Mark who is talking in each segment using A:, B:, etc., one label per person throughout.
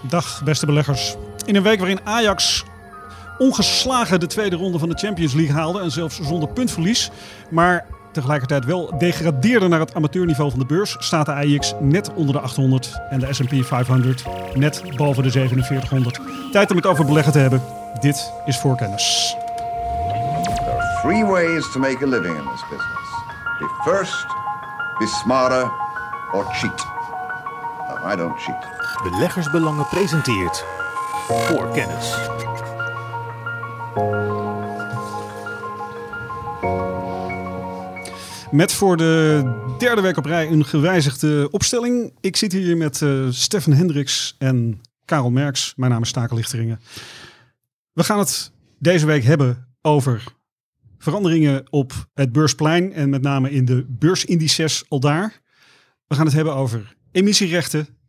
A: Dag beste beleggers. In een week waarin Ajax ongeslagen de tweede ronde van de Champions League haalde en zelfs zonder puntverlies, maar tegelijkertijd wel degradeerde naar het amateurniveau van de beurs, staat de AX net onder de 800 en de S&P 500 net boven de 4700. Tijd om het over beleggen te hebben. Dit is voorkennis.
B: There are three ways to make a living in this business. Be first, be smarter, or cheat. No, I don't cheat.
C: Beleggersbelangen presenteert voor kennis.
A: Met voor de derde week op rij een gewijzigde opstelling. Ik zit hier met uh, Stefan Hendricks en Karel Merks. Mijn naam is Stakel Lichteringen. We gaan het deze week hebben over veranderingen op het beursplein en met name in de beursindices al daar. We gaan het hebben over emissierechten.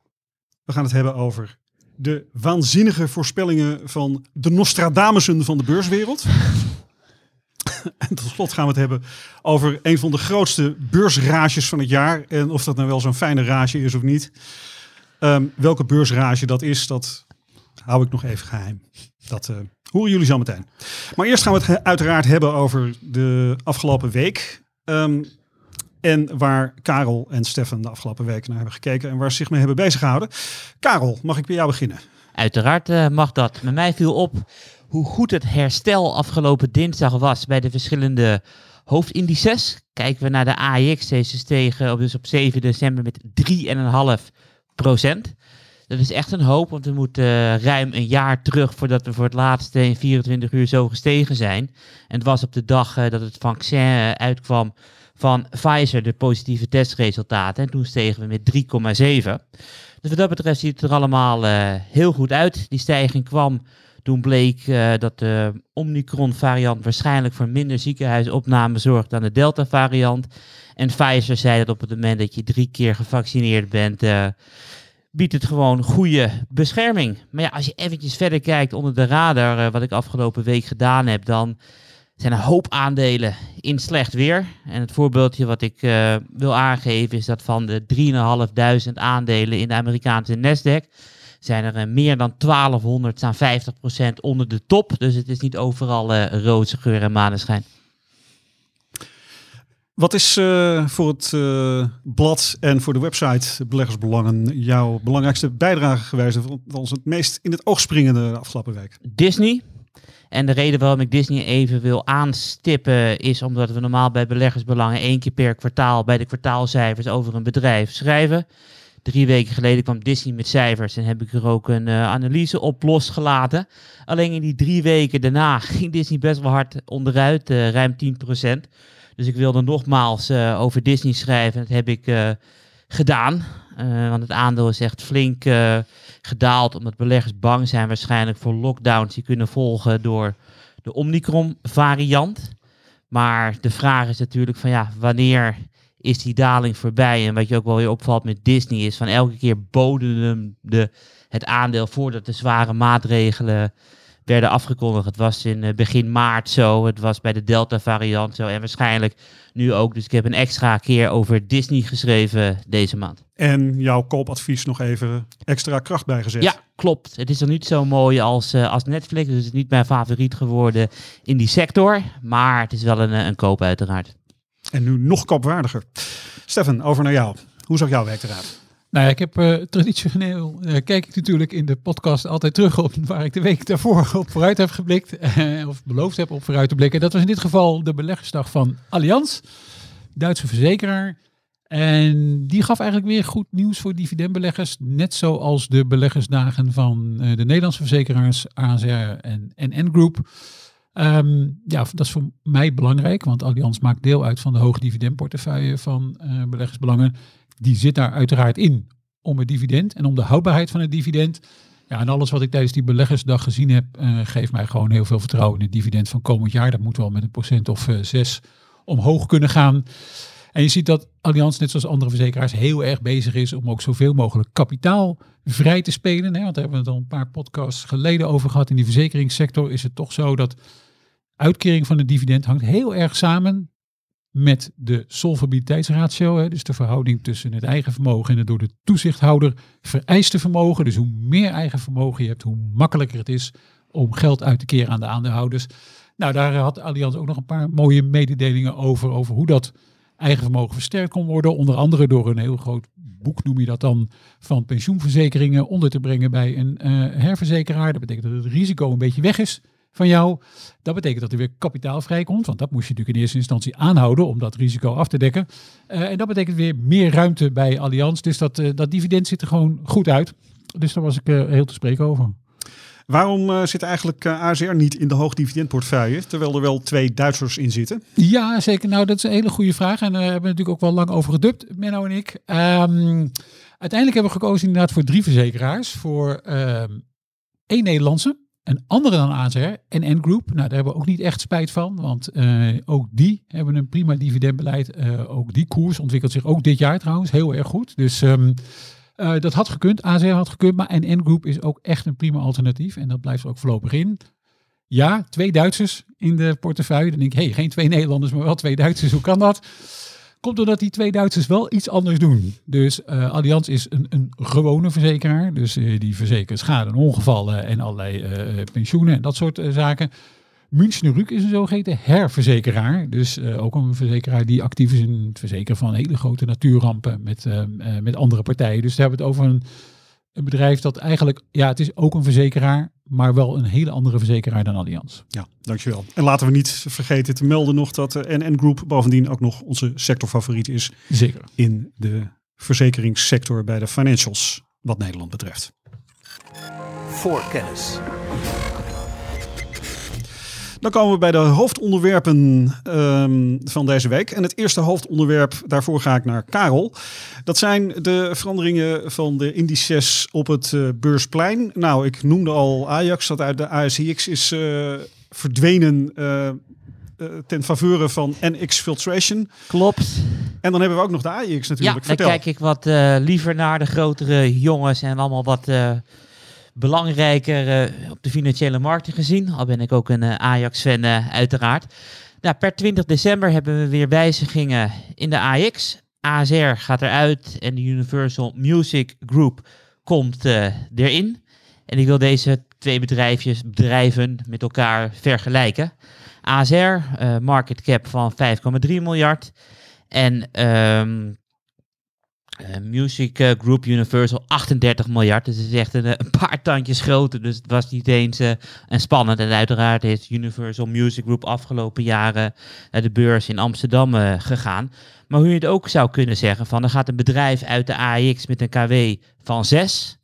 A: We gaan het hebben over de waanzinnige voorspellingen van de Nostradamussen van de beurswereld. en tot slot gaan we het hebben over een van de grootste beursrages van het jaar. En of dat nou wel zo'n fijne rage is of niet. Um, welke beursrage dat is, dat hou ik nog even geheim. Dat uh, horen jullie zo meteen. Maar eerst gaan we het uiteraard hebben over de afgelopen week. Um, en waar Karel en Stefan de afgelopen weken naar hebben gekeken en waar ze zich mee hebben bezig gehouden. Karel, mag ik bij jou beginnen?
D: Uiteraard uh, mag dat. Met mij viel op hoe goed het herstel afgelopen dinsdag was bij de verschillende hoofdindices. Kijken we naar de AEX, deze stegen dus op 7 december met 3,5 procent. Dat is echt een hoop, want we moeten uh, ruim een jaar terug voordat we voor het laatste in 24 uur zo gestegen zijn. En het was op de dag uh, dat het vaccin uitkwam van Pfizer, de positieve testresultaten. En toen stegen we met 3,7. Dus wat dat betreft ziet het er allemaal heel goed uit. Die stijging kwam toen bleek uh, dat de Omicron-variant waarschijnlijk voor minder ziekenhuisopname zorgt dan de Delta-variant. En Pfizer zei dat op het moment dat je drie keer gevaccineerd bent, uh, biedt het gewoon goede bescherming. Maar ja, als je eventjes verder kijkt onder de radar, wat ik afgelopen week gedaan heb, dan zijn een hoop aandelen in slecht weer. En het voorbeeldje wat ik wil aangeven is dat van de 3.500 aandelen in de Amerikaanse Nasdaq zijn er uh, meer dan 1200, staan 50% onder de top. Dus het is niet overal uh, roze geur en maneschijn.
A: Wat is uh, voor het blad en voor de website Beleggersbelangen jouw belangrijkste bijdrage geweest? Wat het meest in het oog springende de afgelopen week?
D: Disney. En de reden waarom ik Disney even wil aanstippen is omdat we normaal bij beleggersbelangen één keer per kwartaal bij de kwartaalcijfers over een bedrijf schrijven. Drie weken geleden kwam Disney met cijfers en heb ik er ook een uh, analyse op losgelaten. Alleen in die drie weken daarna ging Disney best wel hard onderuit, uh, ruim 10%. Dus ik wilde nogmaals uh, over Disney schrijven. Dat heb ik gedaan. want het aandeel is echt flink gedaald, omdat beleggers bang zijn waarschijnlijk voor lockdowns die kunnen volgen door de Omicron-variant. Maar de vraag is natuurlijk van ja, wanneer is die daling voorbij. En wat je ook wel weer opvalt met Disney is van elke keer bodemde het aandeel voordat de zware maatregelen werden afgekondigd. Het was in begin maart zo, het was bij de Delta variant zo en waarschijnlijk nu ook. Dus ik heb een extra keer over Disney geschreven deze maand.
A: En jouw koopadvies nog even extra kracht bijgezet.
D: Ja, klopt. Het is nog niet zo mooi als, uh, als Netflix, dus het is niet mijn favoriet geworden in die sector. Maar het is wel een, een koop uiteraard.
A: En nu nog koopwaardiger. Stefan, over naar jou. Hoe zag jouw week eruit?
E: Nou ja, ik heb uh, traditioneel, uh, kijk ik natuurlijk in de podcast altijd terug op waar ik de week daarvoor op vooruit heb geblikt. Uh, of beloofd heb op vooruit te blikken. Dat was in dit geval de beleggersdag van Allianz, Duitse verzekeraar. En die gaf eigenlijk weer goed nieuws voor dividendbeleggers. Net zoals de beleggersdagen van de Nederlandse verzekeraars ASR en NN Group. Um, ja, dat is voor mij belangrijk, want Allianz maakt deel uit van de hoogdividendportefeuille van uh, beleggersbelangen. Die zit daar uiteraard in om het dividend en om de houdbaarheid van het dividend. Ja, en alles wat ik tijdens die beleggersdag gezien heb, uh, geeft mij gewoon heel veel vertrouwen in het dividend van komend jaar. Dat moet wel met een procent of uh, zes omhoog kunnen gaan. En je ziet dat Allianz, net zoals andere verzekeraars, heel erg bezig is om ook zoveel mogelijk kapitaal vrij te spelen. Hè? Want daar hebben we het al een paar podcasts geleden over gehad. In die verzekeringssector is het toch zo dat uitkering van het dividend hangt heel erg samen met de solvabiliteitsratio. Hè, dus de verhouding tussen het eigen vermogen en het door de toezichthouder vereiste vermogen. Dus hoe meer eigen vermogen je hebt, hoe makkelijker het is om geld uit te keren aan de aandeelhouders. Nou, daar had Allianz ook nog een paar mooie mededelingen over, over hoe dat eigen vermogen versterkt kon worden. Onder andere door een heel groot boek, noem je dat dan, van pensioenverzekeringen onder te brengen bij een eh, herverzekeraar. Dat betekent dat het risico een beetje weg is van jou. Dat betekent dat er weer kapitaal vrijkomt, want dat moest je natuurlijk in eerste instantie aanhouden om dat risico af te dekken. Eh, en dat betekent weer meer ruimte bij Allianz. Dus dat, eh, dat dividend ziet er gewoon goed uit. Dus daar was ik heel te spreken over.
A: Waarom uh, zit eigenlijk uh, ASR niet in de hoogdividendportefeuille, terwijl er wel twee Duitsers in zitten?
E: Ja, zeker. Nou, dat is een hele goede vraag. En daar hebben we natuurlijk ook wel lang over gedubt, Menno en ik. Um, uiteindelijk hebben we gekozen inderdaad voor drie verzekeraars. Voor um, één Nederlandse, een andere dan ASR en N-Group. Nou, daar hebben we ook niet echt spijt van, want uh, ook die hebben een prima dividendbeleid. ook die koers ontwikkelt zich ook dit jaar trouwens heel erg goed. Dus... Um, uh, dat had gekund, AZ had gekund, maar NN Group is ook echt een prima alternatief. En dat blijft er ook voorlopig in. Ja, twee Duitsers in de portefeuille. Dan denk ik, hey, geen twee Nederlanders, maar wel twee Duitsers. Hoe kan dat? Komt doordat die twee Duitsers wel iets anders doen. Dus uh, Allianz is een, een gewone verzekeraar. Dus uh, die verzekert schade en ongevallen en allerlei pensioenen en dat soort zaken. Münchner Rück is een zogeheten herverzekeraar. Dus ook een verzekeraar die actief is in het verzekeren van hele grote natuurrampen met, met andere partijen. Dus daar hebben het over een, een, bedrijf dat eigenlijk, ja, het is ook een verzekeraar, maar wel een hele andere verzekeraar dan Allianz.
A: Ja, dankjewel. En laten we niet vergeten te melden nog dat de NN Group bovendien ook nog onze sectorfavoriet is.
E: Zeker.
A: In de verzekeringssector bij de financials, wat Nederland betreft.
C: Voor kennis.
A: Dan komen we bij de hoofdonderwerpen um, van deze week. En het eerste hoofdonderwerp, daarvoor ga ik naar Karel. Dat zijn de veranderingen van de indices op het uh, beursplein. Nou, ik noemde al Ajax, dat uit de ASIX is uh, verdwenen uh, ten faveur van NX Filtration.
D: Klopt.
A: En dan hebben we ook nog de AX natuurlijk.
D: Ja,
A: Vertel.
D: dan kijk ik wat liever naar de grotere jongens en allemaal wat belangrijker uh, op de financiële markten gezien. Al ben ik ook een uh, Ajax-fan uh, uiteraard. Nou, per 20 december hebben we weer wijzigingen in de AX. ASR gaat eruit en de Universal Music Group komt erin. En ik wil deze twee bedrijfjes, bedrijven met elkaar vergelijken. ASR, market cap van 5,3 miljard. En uh, Music uh, Group Universal 38 miljard. Dus het is echt een, een, paar tandjes groter. Dus het was niet eens en spannend. En uiteraard is Universal Music Group afgelopen jaren de beurs in Amsterdam gegaan. Maar hoe je het ook zou kunnen zeggen: van er gaat een bedrijf uit de AEX met een KW van 6.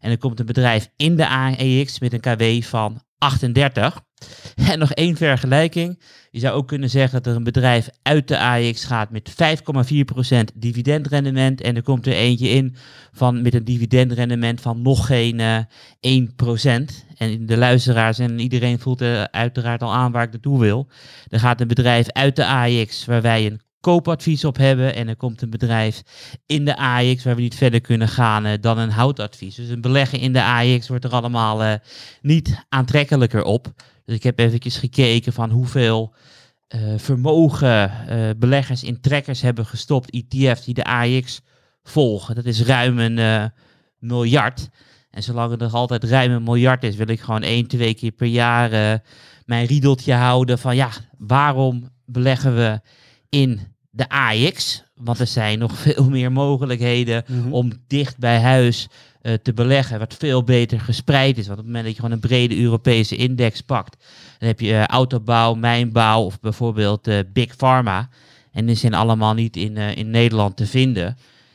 D: En er komt een bedrijf in de AEX met een KW van 38. En nog één vergelijking. Je zou ook kunnen zeggen dat er een bedrijf uit de AX gaat met 5,4% dividendrendement. En er komt er eentje in van, met een dividendrendement van nog geen uh, 1%. En de luisteraars en iedereen voelt er uiteraard al aan waar ik naartoe wil. Er gaat een bedrijf uit de AX waar wij een koopadvies op hebben. En er komt een bedrijf in de AX waar we niet verder kunnen gaan uh, dan een houtadvies. Dus een beleggen in de AX wordt er allemaal uh, niet aantrekkelijker op. Dus ik heb eventjes gekeken van hoeveel uh, vermogen beleggers in trekkers hebben gestopt, ETF's die de AX volgen. Dat is ruim een miljard. En zolang er nog altijd ruim een miljard is, wil ik gewoon één, twee keer per jaar mijn riedeltje houden van ja, waarom beleggen we in de AX. Want er zijn nog veel meer mogelijkheden mm -hmm. om dicht bij huis uh, te beleggen. Wat veel beter gespreid is. Want op het moment dat je gewoon een brede Europese index pakt. Dan heb je uh, autobouw, mijnbouw of bijvoorbeeld uh, Big Pharma. En die zijn allemaal niet in, in Nederland te vinden.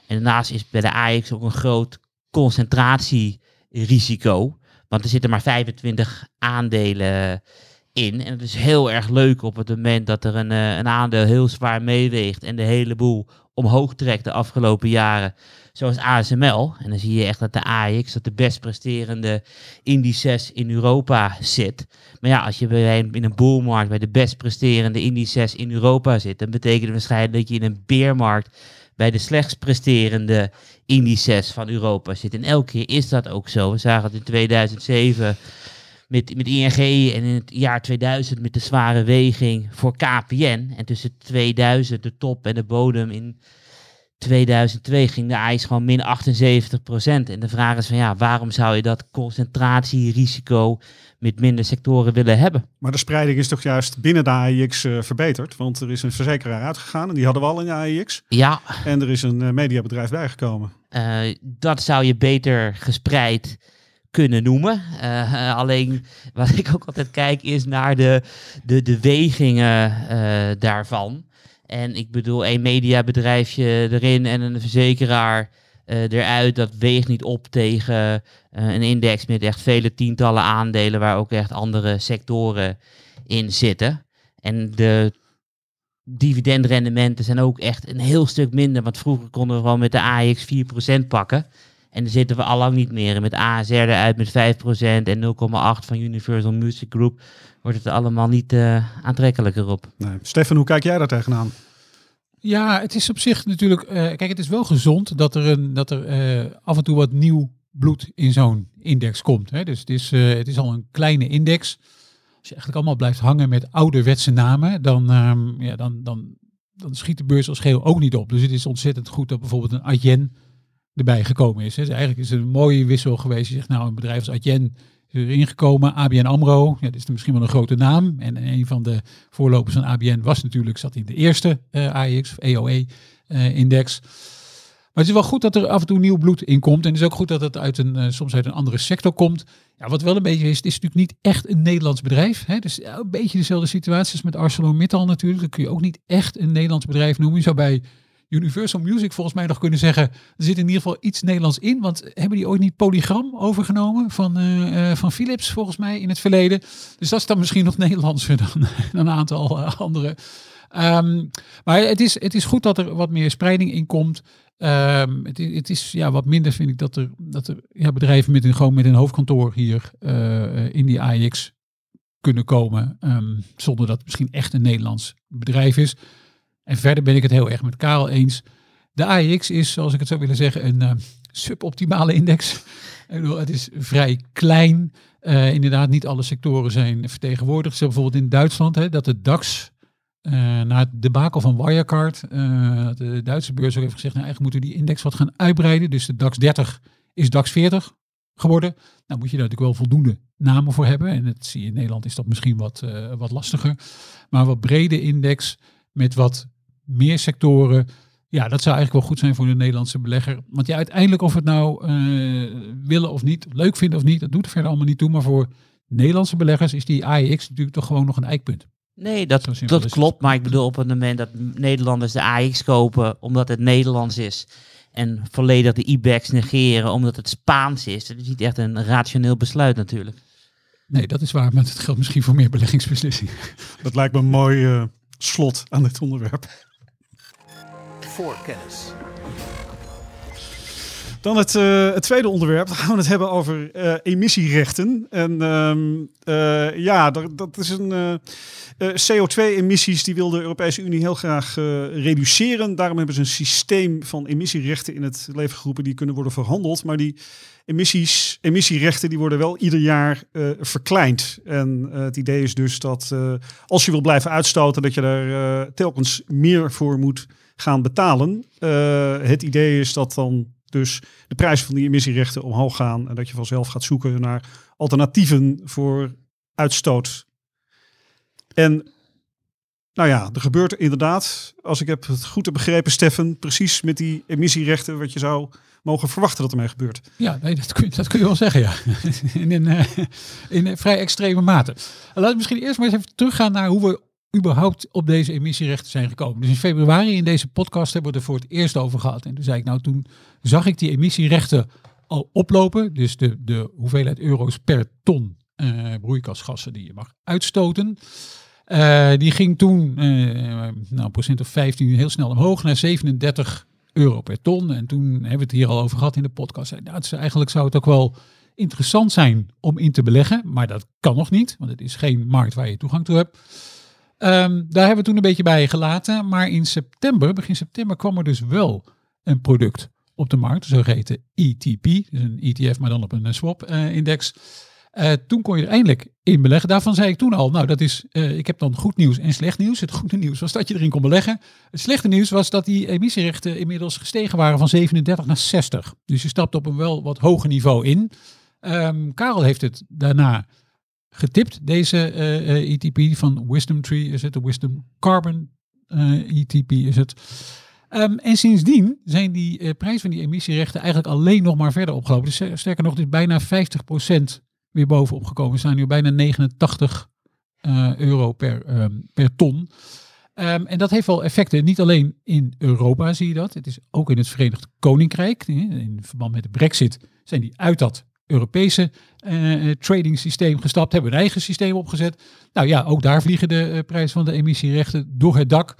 D: En daarnaast is bij de AX ook een groot concentratierisico. Want er zitten maar 25 aandelen in. En het is heel erg leuk op het moment dat er een, uh, een aandeel heel zwaar meeweegt en de hele boel omhoog trekt de afgelopen jaren. Zoals ASML. En dan zie je echt dat de AX, dat de best presterende indices in Europa zit. Maar ja, als je bij een, in een boelmarkt bij de best presterende indices in Europa zit, dan betekent het waarschijnlijk dat je in een beermarkt bij de slechtst presterende indices van Europa zit. En elke keer is dat ook zo. We zagen het in 2007 met, met ING en in het jaar 2000 met de zware weging voor KPN. En tussen 2000, de top en de bodem in 2002, ging de AX gewoon min 78% En de vraag is van ja, waarom zou je dat concentratierisico met minder sectoren willen hebben?
A: Maar de spreiding is toch juist binnen de AIX eh, verbeterd? Want er is een verzekeraar uitgegaan en die hadden we al in de AIX.
D: Ja,
A: En er is een eh, mediabedrijf bijgekomen.
D: Eh, dat zou je beter gespreid kunnen noemen. Eh, alleen wat ik ook altijd kijk is naar de, de, de wegingen eh, daarvan. En ik bedoel, een mediabedrijfje erin en een verzekeraar eh, eruit. Dat weegt niet op tegen eh, een index met echt vele tientallen aandelen waar ook echt andere sectoren in zitten. En de dividendrendementen zijn ook echt een heel stuk minder. Want vroeger konden we gewoon met de AX 4% pakken. En dan zitten we al lang niet meer. En met ASR eruit met 5% en 0,8 van Universal Music Group wordt het allemaal niet eh, aantrekkelijker op.
A: Nee. Stefan, hoe kijk jij daar tegenaan?
E: Ja, het is op zich natuurlijk. eh, kijk, het is wel gezond dat er, een, dat er eh, af en toe wat nieuw bloed in zo'n index komt. Hè. Dus het is, eh, het is al een kleine index. Als je eigenlijk allemaal blijft hangen met ouderwetse namen, dan, ehm, ja, dan, dan, dan schiet de beurs als geheel ook niet op. Dus het is ontzettend goed dat bijvoorbeeld een Adyen erbij gekomen is. Dus eigenlijk is het een mooie wissel geweest. Je zegt nou, een bedrijf als Adyen is erin gekomen. ABN AMRO, ja, dat is misschien wel een grote naam. En een van de voorlopers van ABN was natuurlijk, zat in de eerste eh AEX of EOE-index. maar het is wel goed dat er af en toe nieuw bloed in komt. En het is ook goed dat het uit een, eh, soms uit een andere sector komt. Ja, wat wel een beetje is, het is natuurlijk niet echt een Nederlands bedrijf. Hè? Dus een beetje dezelfde situatie als met ArcelorMittal natuurlijk. Dat kun je ook niet echt een Nederlands bedrijf noemen. Je zou bij Universal Music volgens mij nog kunnen zeggen, er zit in ieder geval iets Nederlands in. Want hebben die ooit niet Polygram overgenomen van, eh, eh, van Philips volgens mij in het verleden? Dus dat is dan misschien nog Nederlandser dan, dan een aantal eh, andere. Ehm, maar het is, het is goed dat er wat meer spreiding in komt. Ehm, het, is, ja, wat minder vind ik dat er, dat er ja, bedrijven met een, gewoon met een hoofdkantoor hier in die AX kunnen komen. ehm, zonder dat het misschien echt een Nederlands bedrijf is. En verder ben ik het heel erg met Karel eens. De AEX is, zoals ik het zou willen zeggen, een eh, suboptimale index. Bedoel, het is vrij klein. Eh, inderdaad, niet alle sectoren zijn vertegenwoordigd. Zo bijvoorbeeld in Duitsland, hè, dat de DAX, eh na het debakel van Wirecard, de Duitse beurs ook heeft gezegd, nou eigenlijk moeten we die index wat gaan uitbreiden. Dus de DAX 30 is DAX 40 geworden. Nou moet je daar natuurlijk wel voldoende namen voor hebben. En dat zie je in Nederland is dat misschien wat, wat lastiger. Maar wat brede index met wat meer sectoren. Ja, dat zou eigenlijk wel goed zijn voor de Nederlandse belegger. Want ja, uiteindelijk of we het nou eh, willen of niet, leuk vinden of niet, dat doet er verder allemaal niet toe. Maar voor Nederlandse beleggers is die AEX natuurlijk toch gewoon nog een eikpunt.
D: Nee, dat, dat klopt. Maar ik bedoel op het moment dat Nederlanders de AX kopen omdat het Nederlands is. En volledig de IBEX negeren omdat het Spaans is. Dat is niet echt een rationeel besluit natuurlijk.
E: Nee, dat is waar. Maar het geldt misschien voor meer beleggingsbeslissingen.
A: Dat lijkt me een mooi eh, slot aan dit onderwerp. Dan het, eh, het tweede onderwerp. Dan gaan we het hebben over eh, emissierechten. En ehm, eh, ja, dat, dat is een eh, eh, CO2-emissies. Die wil de Europese Unie heel graag reduceren. Daarom hebben ze een systeem van emissierechten in het leven geroepen. Die kunnen worden verhandeld. Maar die emissies, emissierechten die worden wel ieder jaar verkleind. En het idee is dus dat als je wil blijven uitstoten, dat je daar telkens meer voor moet gaan betalen. Eh, het idee is dat dan dus de prijzen van die emissierechten omhoog gaan en dat je vanzelf gaat zoeken naar alternatieven voor uitstoot. En nou ja, er gebeurt inderdaad, als ik heb het goed heb begrepen, Steffen, precies met die emissierechten wat je zou mogen verwachten dat ermee gebeurt.
E: Ja, nee, dat, kun dat je wel zeggen, ja. in, eh, in vrij extreme mate. Laten we misschien eerst maar eens even teruggaan naar hoe we überhaupt op deze emissierechten zijn gekomen. Dus in februari in deze podcast hebben we er voor het eerst over gehad. En toen zei ik, nou toen zag ik die emissierechten al oplopen. Dus de, de hoeveelheid euro's per ton eh, broeikasgassen die je mag uitstoten. Eh, die ging toen, eh, nou, procent of 15 heel snel omhoog naar 37 euro per ton. En toen hebben we het hier al over gehad in de podcast. Nou, is, eigenlijk zou het ook wel interessant zijn om in te beleggen. Maar dat kan nog niet, want het is geen markt waar je toegang toe hebt. Ehm, daar hebben we toen een beetje bij gelaten. Maar in september, begin september, kwam er dus wel een product op de markt. Een zogeheten ETP. Dus een ETF, maar dan op een eh, swap-index. Eh, toen kon je er eindelijk in beleggen. Daarvan zei ik toen al, nou dat is, eh, ik heb dan goed nieuws en slecht nieuws. Het goede nieuws was dat je erin kon beleggen. Het slechte nieuws was dat die emissierechten inmiddels gestegen waren van 37 naar 60. Dus je stapt op een wel wat hoger niveau in. Ehm, Karel heeft het daarna getipt, deze eh, ETP van Wisdom Tree is het, de Wisdom Carbon ETP is het. Um, en sindsdien zijn die uh, prijs van die emissierechten eigenlijk alleen nog maar verder opgelopen. Dus sterker nog, is bijna 50% weer bovenop gekomen. We staan nu bijna 89 uh, euro per, um, per ton. Um, en dat heeft wel effecten, niet alleen in Europa zie je dat. Het is ook in het Verenigd Koninkrijk. In verband met de brexit zijn die uit dat Europese uh, trading systeem gestapt, hebben een eigen systeem opgezet. Nou ja, ook daar vliegen de uh, prijzen van de emissierechten door het dak.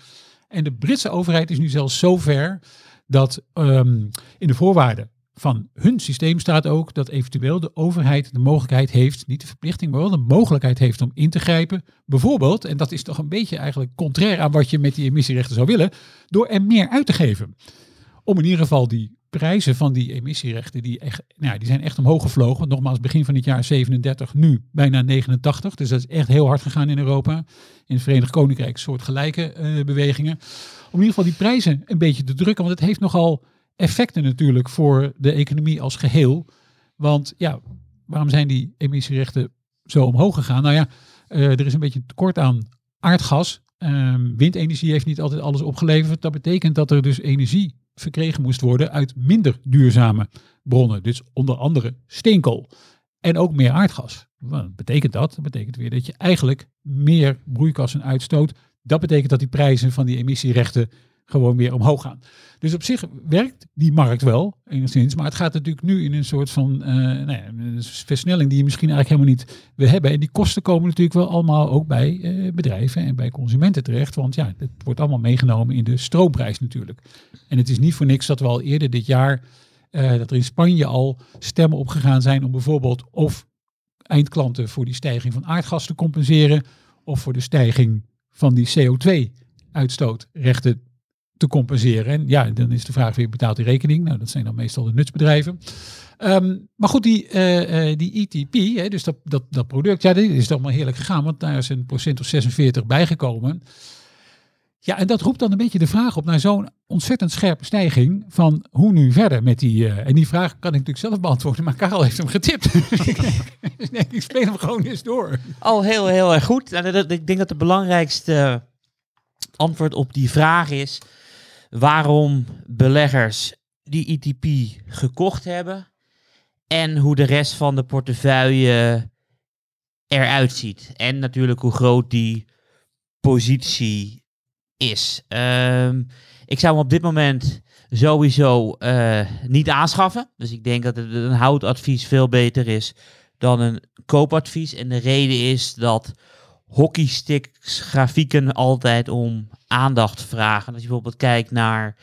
E: En de Britse overheid is nu zelfs zover dat um, in de voorwaarden van hun systeem staat ook dat eventueel de overheid de mogelijkheid heeft, niet de verplichting, maar wel de mogelijkheid heeft om in te grijpen. Bijvoorbeeld, en dat is toch een beetje eigenlijk contrair aan wat je met die emissierechten zou willen, door er meer uit te geven. Om in ieder geval die prijzen van die emissierechten, die, echt, nou, die zijn echt omhoog gevlogen. Nogmaals, begin van het jaar 37, nu bijna 89. Dus dat is echt heel hard gegaan in Europa. In het Verenigd Koninkrijk soortgelijke uh, bewegingen. Om in ieder geval die prijzen een beetje te drukken. Want het heeft nogal effecten natuurlijk voor de economie als geheel. Want ja, waarom zijn die emissierechten zo omhoog gegaan? Nou ja, uh, er is een beetje tekort aan aardgas. Um, windenergie heeft niet altijd alles opgeleverd. Dat betekent dat er dus energie verkregen moest worden uit minder duurzame bronnen. Dus onder andere steenkool. En ook meer aardgas. Wat betekent dat? Dat betekent weer dat je eigenlijk meer broeikassen uitstoot. Dat betekent dat die prijzen van die emissierechten gewoon weer omhoog gaan. Dus op zich werkt die markt wel, enigszins. Maar het gaat natuurlijk nu in een soort van uh, nou ja, versnelling die je misschien eigenlijk helemaal niet wil hebben. En die kosten komen natuurlijk wel allemaal ook bij uh, bedrijven en bij consumenten terecht. Want ja, het wordt allemaal meegenomen in de stroomprijs natuurlijk. En het is niet voor niks dat we al eerder dit jaar, uh, dat er in Spanje al stemmen opgegaan zijn om bijvoorbeeld of eindklanten voor die stijging van aardgas te compenseren. Of voor de stijging van die CO2-uitstootrechten te compenseren. En ja, dan is de vraag wie betaalt die rekening. Nou, dat zijn dan meestal de nutsbedrijven. Um, maar goed, die, uh, uh, die ETP, hè, dus dat, dat, dat product, ja, dit is allemaal heerlijk gegaan, want daar is een procent of 46 bijgekomen. Ja, en dat roept dan een beetje de vraag op naar zo'n ontzettend scherpe stijging van hoe nu verder met die... Uh, en die vraag kan ik natuurlijk zelf beantwoorden, maar Karel heeft hem getipt. nee, ik speel hem gewoon eens door.
D: Oh, heel, heel erg goed. Nou, dat, ik denk dat de belangrijkste antwoord op die vraag is waarom beleggers die ETP gekocht hebben en hoe de rest van de portefeuille eruit ziet. En natuurlijk hoe groot die positie is. Um, ik zou hem op dit moment sowieso uh, niet aanschaffen. Dus ik denk dat een houtadvies veel beter is dan een koopadvies. En de reden is dat hockeysticks grafieken altijd om aandacht vragen. Als je bijvoorbeeld kijkt naar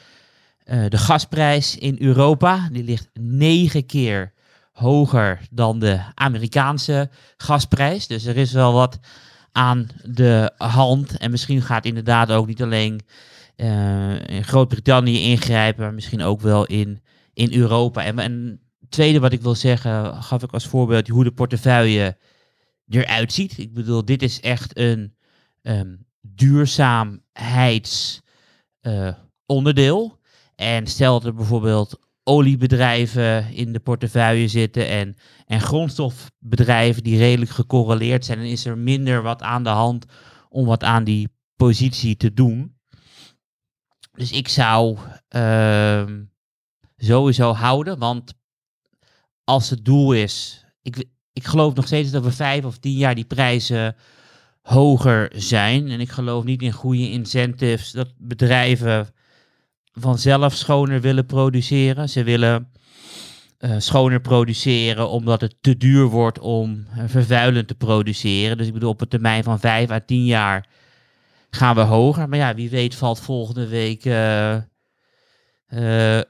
D: uh, de gasprijs in Europa, die ligt negen keer hoger dan de Amerikaanse gasprijs. Dus er is wel wat aan de hand. En misschien gaat inderdaad ook niet alleen uh, in Groot-Brittannië ingrijpen, maar misschien ook wel in, in Europa. En, en het tweede wat ik wil zeggen, gaf ik als voorbeeld hoe de portefeuille eruit ziet. Ik bedoel, dit is echt een um, duurzaamheidsonderdeel. Uh, en stel dat er bijvoorbeeld oliebedrijven in de portefeuille zitten en, en grondstofbedrijven die redelijk gecorreleerd zijn, dan is er minder wat aan de hand om wat aan die positie te doen. Dus ik zou uh, sowieso houden, want als het doel is, ik, ik geloof nog steeds dat we vijf of tien jaar die prijzen hoger zijn. En ik geloof niet in goede incentives dat bedrijven vanzelf schoner willen produceren. Ze willen uh, schoner produceren omdat het te duur wordt om uh, vervuilend te produceren. Dus ik bedoel, op een termijn van vijf à tien jaar gaan we hoger. Maar ja, wie weet valt volgende week uh,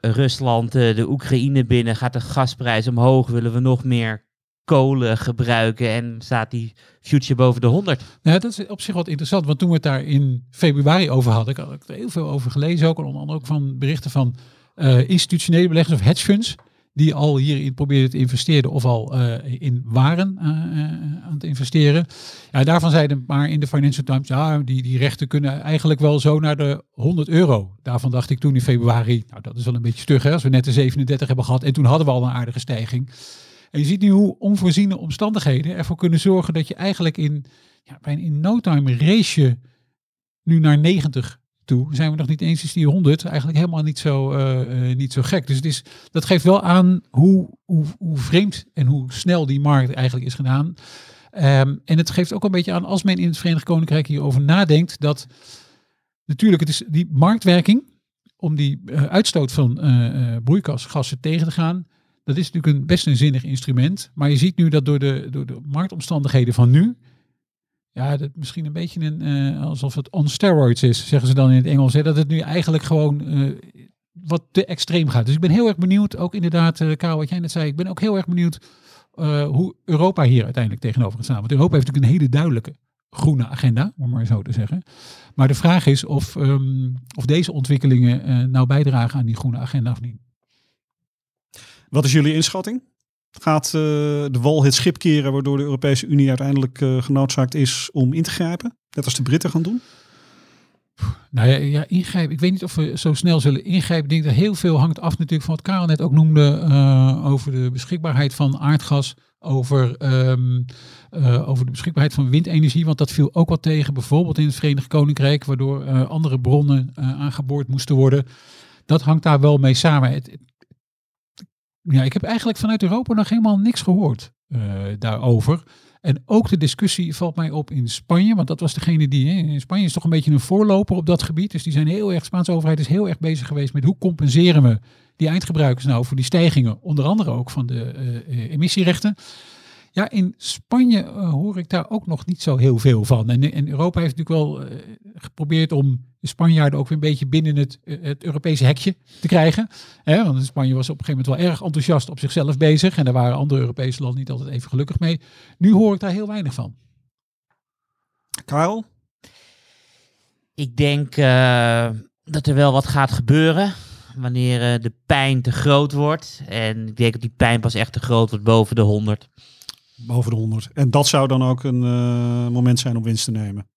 D: Rusland de Oekraïne binnen, gaat de gasprijs omhoog, willen we nog meer kolen gebruiken en staat die future boven de 100.
E: Nou, dat is op zich wat interessant, want toen we het daar in februari over hadden, ik had er heel veel over gelezen ook, onder andere ook van berichten van uh, institutionele beleggers of hedge funds, die al hierin probeerden te investeren of al eh, in waren eh, eh, aan het investeren. Ja, daarvan zeiden paar in de Financial Times, ja, die, die rechten kunnen eigenlijk wel zo naar de 100 euro. Daarvan dacht ik toen in februari, nou dat is wel een beetje stug hè, als we net de 37 hebben gehad en toen hadden we al een aardige stijging. En je ziet nu hoe onvoorziene omstandigheden ervoor kunnen zorgen dat je eigenlijk in, ja, bijna in no time race je nu naar 90 toe. Zijn we nog niet eens is die 100 eigenlijk helemaal niet zo, eh, eh, niet zo gek. Dus het is, dat geeft wel aan hoe, hoe, hoe vreemd en hoe snel die markt eigenlijk is gedaan. Ehm, en het geeft ook een beetje aan als men in het Verenigd Koninkrijk hierover nadenkt dat natuurlijk het is die marktwerking om die eh, uitstoot van broeikasgassen tegen te gaan. Dat is natuurlijk een best een zinnig instrument. Maar je ziet nu dat door de, door de marktomstandigheden van nu. Ja, dat misschien een beetje een, eh, alsof het on steroids is, zeggen ze dan in het Engels. Dat het nu eigenlijk gewoon eh, wat te extreem gaat. Dus ik ben heel erg benieuwd, ook inderdaad, eh Karel, wat jij net zei. Ik ben ook heel erg benieuwd hoe Europa hier uiteindelijk tegenover gaat staan. Want Europa heeft natuurlijk een hele duidelijke groene agenda, om maar zo te zeggen. Maar de vraag is of, ehm, of deze ontwikkelingen nou bijdragen aan die groene agenda of niet.
A: Wat is jullie inschatting? Gaat eh, de wal het schip keren waardoor de Europese Unie uiteindelijk eh, genoodzaakt is om in te grijpen? Net als de Britten gaan doen?
E: Nou ja, ja, ingrijpen. Ik weet niet of we zo snel zullen ingrijpen. Ik denk dat heel veel hangt af natuurlijk van wat Karel net ook noemde eh, over de beschikbaarheid van aardgas. Over, ehm, eh, over de beschikbaarheid van windenergie. Want dat viel ook wat tegen, bijvoorbeeld in het Verenigd Koninkrijk, waardoor andere bronnen aangeboord moesten worden. Dat hangt daar wel mee samen. Het- ja, ik heb eigenlijk vanuit Europa nog helemaal niks gehoord eh, daarover. En ook de discussie valt mij op in Spanje, want dat was degene die in Spanje is toch een beetje een voorloper op dat gebied. Dus die zijn heel erg, de Spaanse overheid is heel erg bezig geweest met hoe compenseren we die eindgebruikers nou voor die stijgingen, onder andere ook van de eh, emissierechten. Ja, in Spanje eh, hoor ik daar ook nog niet zo heel veel van. En, en Europa heeft natuurlijk wel eh, geprobeerd om de Spanjaarden ook weer een beetje binnen het, eh, het Europese hekje te krijgen. Hè, want Spanje was op een gegeven moment wel erg enthousiast op zichzelf bezig. En daar waren andere Europese landen niet altijd even gelukkig mee. Nu hoor ik daar heel weinig van.
A: Karel?
D: Ik denk eh, dat er wel wat gaat gebeuren wanneer eh, de pijn te groot wordt. En ik denk dat die pijn pas echt te groot wordt boven de 100.
A: Boven de 100. En dat zou dan ook een eh, moment zijn om winst te nemen.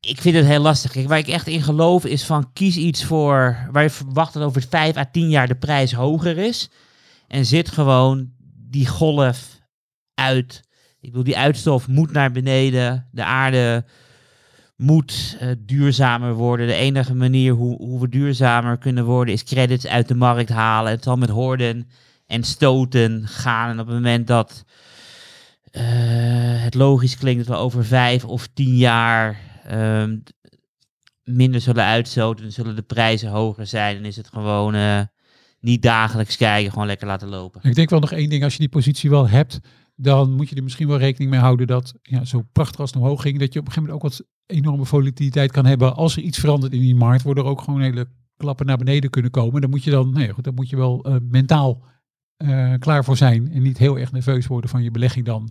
D: Ik vind het heel lastig. Waar ik echt in geloof is van kies iets voor waar je verwacht dat over 5 à 10 jaar de prijs hoger is. En zit gewoon die golf uit. Ik bedoel, die uitstof moet naar beneden. De aarde moet eh, duurzamer worden. De enige manier hoe, hoe we duurzamer kunnen worden is credits uit de markt halen. Het zal met hoorden en stoten gaan. En op het moment dat eh, het logisch klinkt dat we over vijf of tien jaar ehm, minder zullen uitstoten, zullen de prijzen hoger zijn. Dan is het gewoon eh, niet dagelijks kijken, gewoon lekker laten lopen.
E: Ik denk wel nog één ding, als je die positie wel hebt, dan moet je er misschien wel rekening mee houden dat ja, zo prachtig als het omhoog ging, dat je op een gegeven moment ook wat enorme volatiliteit kan hebben. Als er iets verandert in die markt, worden er ook gewoon hele klappen naar beneden kunnen komen. Dan moet je dan, nee, goed, dan moet je wel eh, mentaal eh, klaar voor zijn en niet heel erg nerveus worden van je belegging dan.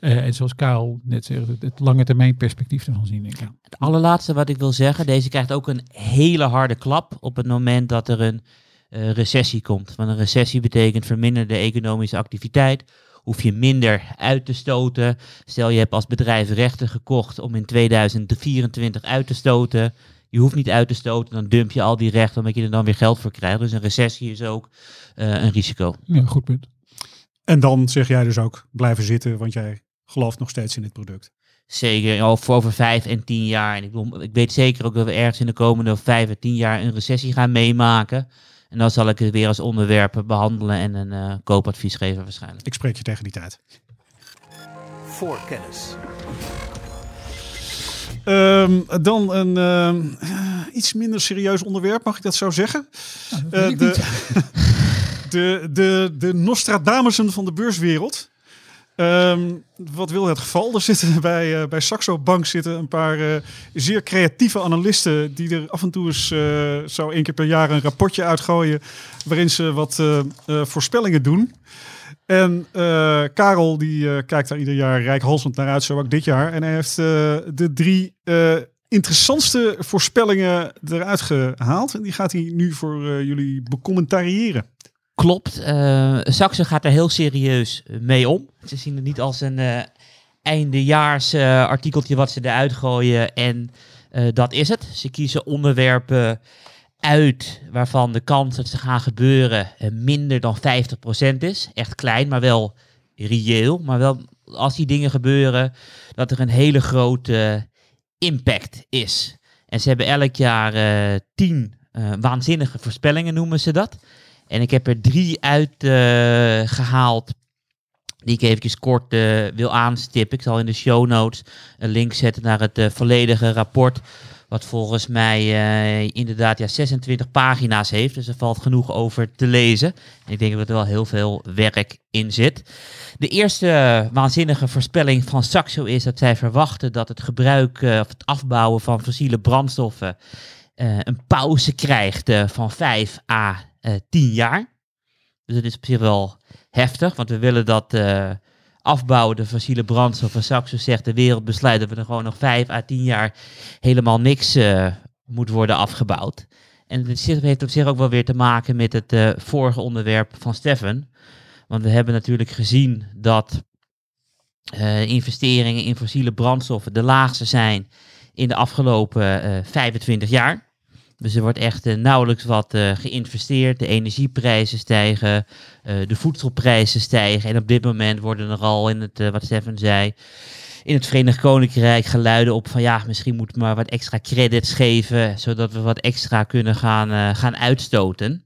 E: Eh, en zoals Karel net zegt, het, lange termijn perspectief ervan zien. Denk ik.
D: Het allerlaatste wat ik wil zeggen, deze krijgt ook een hele harde klap op het moment dat er een eh, recessie komt. Want een recessie betekent verminderde economische activiteit. Hoef je minder uit te stoten. Stel je hebt als bedrijf rechten gekocht om in 2024 uit te stoten. Je hoeft niet uit te stoten, dan dump je al die rechten omdat je er dan weer geld voor krijgt. Dus een recessie is ook eh, een risico.
E: Ja, goed punt.
A: En dan zeg jij dus ook blijven zitten, want jij gelooft nog steeds in dit product.
D: Zeker al voor over vijf en tien jaar. En ik, bedoel, ik weet zeker ook dat we ergens in de komende vijf en tien jaar een recessie gaan meemaken. En dan zal ik het weer als onderwerp behandelen en een eh, koopadvies geven waarschijnlijk.
A: Ik spreek je tegen die tijd.
C: Voor kennis.
A: Ehm, dan een ehm, eh, iets minder serieus onderwerp, mag ik dat zo zeggen?
E: weet
A: Eh, de, de, de, de Nostradamussen van de beurswereld. Ehm, wat wil het geval? Er zitten bij, eh, bij Saxo Bank zitten een paar zeer creatieve analisten die er af en toe eens zo één keer per jaar een rapportje uitgooien waarin ze wat voorspellingen doen. En eh, Karel die eh, kijkt daar ieder jaar rijkhalsend naar uit, zo ook dit jaar. En hij heeft eh, de drie interessantste voorspellingen eruit gehaald. En die gaat hij nu voor jullie becommentariëren.
D: Klopt. eh Saxo gaat er heel serieus mee om. Ze zien het niet als een eindejaars artikeltje wat ze eruit gooien en dat is het. Ze kiezen onderwerpen uit waarvan de kans dat ze gaan gebeuren eh, minder dan 50% is. Echt klein, maar wel reëel. Maar wel als die dingen gebeuren, dat er een hele grote impact is. En ze hebben elk jaar eh, tien eh, waanzinnige voorspellingen, noemen ze dat. En ik heb er drie uit eh, gehaald die ik eventjes kort wil aanstippen. Ik zal in de show notes een link zetten naar het volledige rapport. Wat volgens mij eh, inderdaad ja, 26 pagina's heeft. Dus er valt genoeg over te lezen. En ik denk dat er wel heel veel werk in zit. De eerste waanzinnige voorspelling van Saxo is dat zij verwachten dat het gebruik eh, of het afbouwen van fossiele brandstoffen eh, een pauze krijgt van 5 à eh 10 jaar. Dus dat is op zich wel heftig, want we willen dat afbouwen, de fossiele brandstoffen. Saxo zegt de wereld besluit dat we er gewoon nog 5 à 10 jaar helemaal niks eh, moet worden afgebouwd. En zit- heeft op zich ook wel weer te maken met het eh, vorige onderwerp van Stefan. Want we hebben natuurlijk gezien dat eh, investeringen in fossiele brandstoffen de laagste zijn in de afgelopen eh 25 jaar. Dus er wordt echt eh, nauwelijks wat eh, geïnvesteerd. De energieprijzen stijgen, eh, de voedselprijzen stijgen. En op dit moment worden er al in het, wat Stefan zei, in het Verenigd Koninkrijk geluiden op van ja, misschien moeten we maar wat extra credits geven, zodat we wat extra kunnen gaan, gaan uitstoten.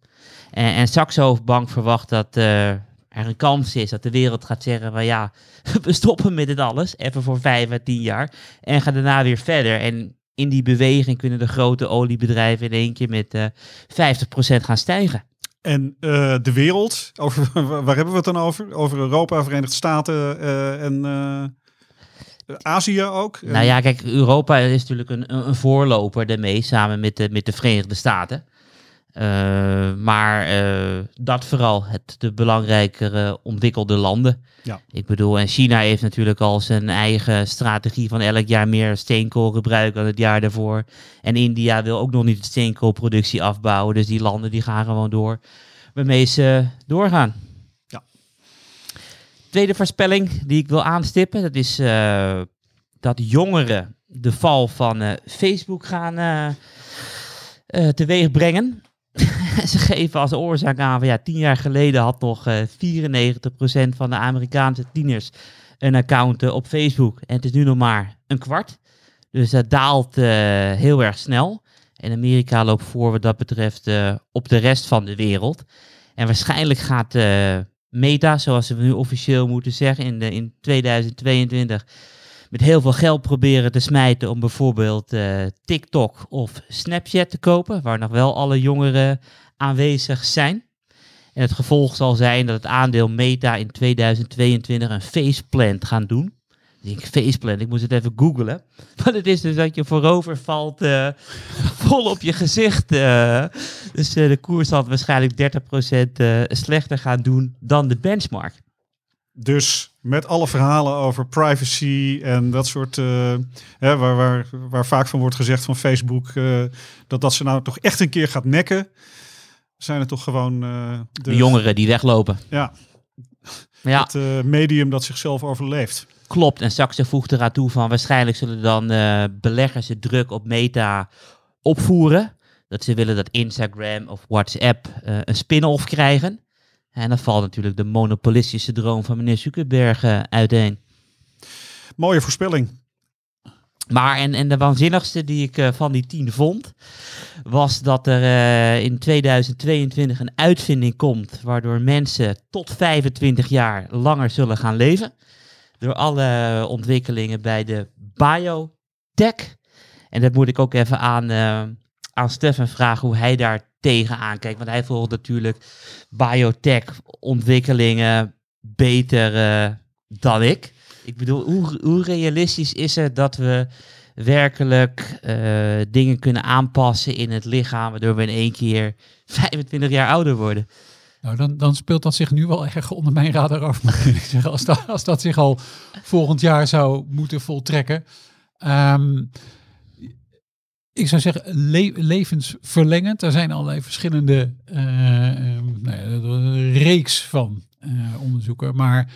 D: En, en Saxo Bank verwacht dat er een kans is dat de wereld gaat zeggen van ja, we stoppen met dit alles, even voor vijf à tien jaar, en gaan daarna weer verder. En in die beweging kunnen de grote oliebedrijven in één keer met eh 50% gaan stijgen.
A: En eh, de wereld, over, waar hebben we het dan over? Over Europa, Verenigde Staten eh, en Azië ook?
D: Nou ja, kijk, Europa is natuurlijk een, een een voorloper daarmee, samen met de, met de Verenigde Staten. Eh, maar eh, dat vooral, het, de belangrijkere ontwikkelde landen.
A: Ja.
D: Ik bedoel, en China heeft natuurlijk al zijn eigen strategie van elk jaar meer steenkool gebruiken dan het jaar daarvoor. En India wil ook nog niet de steenkoolproductie afbouwen. Dus die landen die gaan gewoon door waarmee ze doorgaan.
A: Ja.
D: Tweede voorspelling die ik wil aanstippen, dat is eh, dat jongeren de val van Facebook gaan teweeg brengen. Ze geven als oorzaak aan van ja, tien jaar geleden had nog eh 94% van de Amerikaanse tieners een account eh, op Facebook. En het is nu nog maar een kwart. Dus dat daalt eh, heel erg snel. En Amerika loopt voor wat dat betreft eh, op de rest van de wereld. En waarschijnlijk gaat eh, Meta, zoals we nu officieel moeten zeggen, in, de, in 2022 met heel veel geld proberen te smijten om bijvoorbeeld eh, TikTok of Snapchat te kopen, waar nog wel alle jongeren aanwezig zijn. En het gevolg zal zijn dat het aandeel Meta in 2022 een faceplant gaat doen. Ik faceplant, ik moest het even googlen. Maar het is dus dat je voorover valt, eh, vol op je gezicht. eh. dus de koers zal waarschijnlijk 30% eh, slechter gaan doen dan de benchmark.
A: Dus met alle verhalen over privacy en dat soort, eh, hè, waar, waar, waar vaak van wordt gezegd van Facebook, eh, dat dat ze nou toch echt een keer gaat nekken, zijn het toch gewoon eh,
D: De jongeren die weglopen.
A: Ja, het medium dat zichzelf overleeft.
D: Klopt, en Saxe voegt eraan toe van waarschijnlijk zullen dan beleggers de druk op Meta opvoeren. Dat ze willen dat Instagram of WhatsApp een spin-off krijgen. En dan valt natuurlijk de monopolistische droom van meneer Zuckerberg eh, uiteen.
A: Mooie voorspelling.
D: Maar en, en de waanzinnigste die ik eh, van die tien vond, was dat er eh, in 2022 een uitvinding komt waardoor mensen tot 25 jaar langer zullen gaan leven. Door alle ontwikkelingen bij de biotech. En dat moet ik ook even aan, aan Stefan vragen hoe hij daar tegenaan kijkt. Want hij volgt natuurlijk biotech ontwikkelingen beter eh, dan ik. Ik bedoel, hoe, hoe realistisch is het dat we werkelijk eh, dingen kunnen aanpassen in het lichaam, waardoor we in één keer 25 jaar ouder worden?
E: Nou, dan, dan speelt dat zich nu wel erg onder mijn radar af. Als dat, als dat zich al volgend jaar zou moeten voltrekken. Ehm, ik zou zeggen, le levensverlengend. Er zijn allerlei verschillende eh, eh, nou reeks van eh, onderzoeken. Maar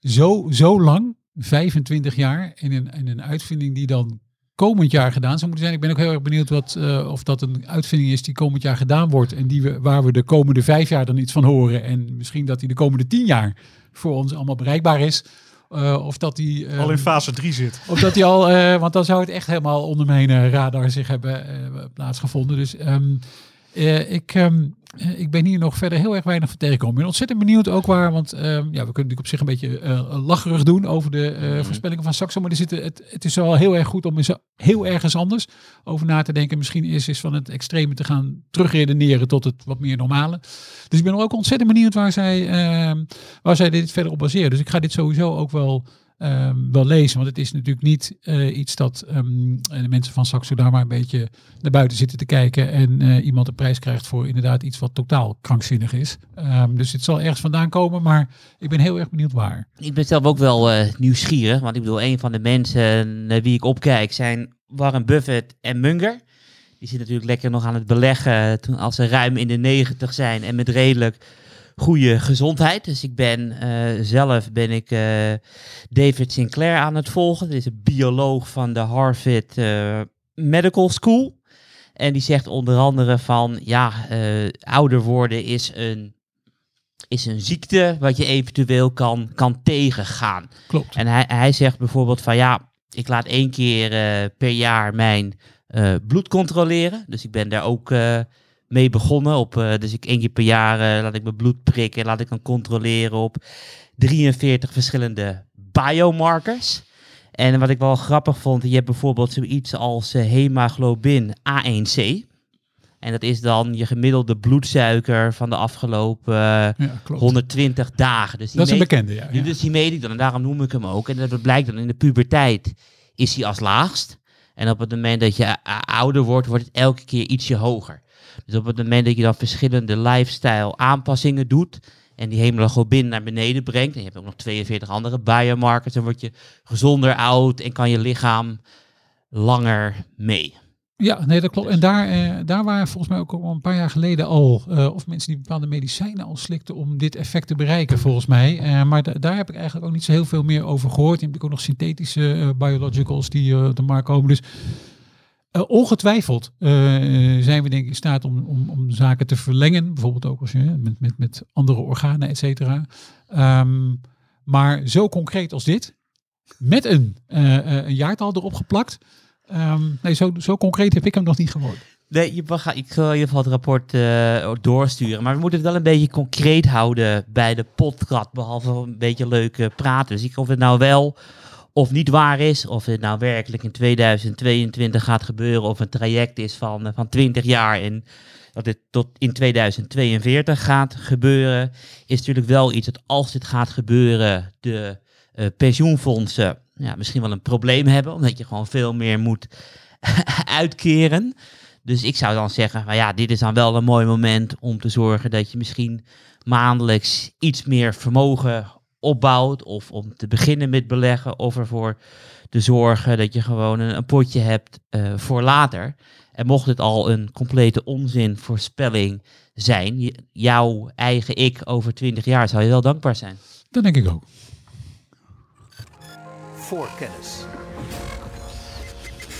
E: zo, zo lang, 25 jaar, in een, in een uitvinding die dan komend jaar gedaan zou moeten zijn. Ik ben ook heel erg benieuwd wat, eh, of dat een uitvinding is die komend jaar gedaan wordt. En die we, waar we de komende vijf jaar dan iets van horen. En misschien dat die de komende tien jaar voor ons allemaal bereikbaar is. Eh, of dat die... eh,
A: Al in fase 3 zit.
E: of dat die al, eh, want dan zou het echt helemaal onder mijn eh, radar zich hebben plaatsgevonden. Dus ehm, eh, ik, ehm, eh, ik ben hier nog verder heel erg weinig van tegengekomen. Ik ben ontzettend benieuwd ook waar, want ehm, ja, we kunnen natuurlijk op zich een beetje eh, lacherig doen over de eh, voorspellingen van Saxo. Maar er zitten, het, het is wel heel erg goed om eens heel ergens anders over na te denken. Misschien is is van het extreme te gaan terugredeneren tot het wat meer normale. Dus ik ben ook ontzettend benieuwd waar zij, ehm, waar zij dit verder op baseren. Dus ik ga dit sowieso ook wel ehm, wel lezen. Want het is natuurlijk niet eh, iets dat ehm, de mensen van Saxo daar maar een beetje naar buiten zitten te kijken. En eh, iemand een prijs krijgt voor inderdaad iets wat totaal krankzinnig is. Ehm, dus het zal ergens vandaan komen. Maar ik ben heel erg benieuwd waar.
D: Ik ben zelf ook wel eh, nieuwsgierig, want ik bedoel, een van de mensen naar wie ik opkijk zijn Warren Buffett en Munger. Die zitten natuurlijk lekker nog aan het beleggen toen, als ze ruim in de negentig zijn en met redelijk goede gezondheid. Dus ik ben eh, zelf ben ik eh, David Sinclair aan het volgen. Dat is een bioloog van de Harvard eh, Medical School. En die zegt onder andere van, ja, ouder worden is een, is een ziekte wat je eventueel kan, kan tegengaan.
E: Klopt.
D: En hij, hij zegt bijvoorbeeld van ja, ik laat één keer per jaar mijn bloed controleren. Dus ik ben daar ook mee begonnen. Op, eh, dus ik één keer per jaar eh, laat ik mijn bloed prikken. Laat ik dan controleren op 43 verschillende biomarkers. En wat ik wel grappig vond, je hebt bijvoorbeeld zoiets als eh, hemaglobin A1C. En dat is dan je gemiddelde bloedsuiker van de afgelopen eh,
E: Ja, klopt.
D: 120 dagen. Dus die
E: Dat is een bekende, ja.
D: Dus die meet ik dan en daarom noem ik hem ook. En dat blijkt dan in de puberteit is hij als laagst. En op het moment dat je eh, ouder wordt, wordt het elke keer ietsje hoger. Dus op het moment dat je dan verschillende lifestyle aanpassingen doet en die hemoglobin naar beneden brengt, en je hebt ook nog 42 andere biomarkers, dan word je gezonder oud en kan je lichaam langer mee.
E: Ja, nee, dat klopt. En daar, eh, daar waren volgens mij ook al een paar jaar geleden al, eh, of mensen die bepaalde medicijnen al slikten om dit effect te bereiken, volgens mij. Eh, maar da- daar heb ik eigenlijk ook niet zo heel veel meer over gehoord. Je hebt ook nog synthetische biologicals die op de markt komen. Dus eh, ongetwijfeld eh, zijn we denk ik in staat om, om, om zaken te verlengen. Bijvoorbeeld ook als je, met, met, met andere organen, et cetera. Ehm, maar zo concreet als dit, met een, eh, een jaartal erop geplakt. Ehm, nee, zo, zo concreet heb ik hem nog niet gehoord.
D: Nee, je, gaan, ik zal in ieder geval het rapport doorsturen. Maar we moeten het wel een beetje concreet houden bij de podcast. Behalve een beetje leuk eh, praten. Dus ik of het nou wel of niet waar is. Of het nou werkelijk in 2022 gaat gebeuren. Of een traject is van, eh, van 20 jaar. En dat dit tot in 2042 gaat gebeuren. Is natuurlijk wel iets dat als dit gaat gebeuren. De eh, pensioenfondsen ja, misschien wel een probleem hebben. Omdat je gewoon veel meer moet uitkeren. Dus ik zou dan zeggen, nou ja, dit is dan wel een mooi moment om te zorgen dat je misschien maandelijks iets meer vermogen opbouwt. Of om te beginnen met beleggen. Of ervoor te zorgen dat je gewoon een, een potje hebt eh, voor later. En mocht het al een complete onzinvoorspelling zijn, je- jouw eigen ik over 20 jaar zou je wel dankbaar zijn.
E: Dat denk ik ook.
C: Voorkennis.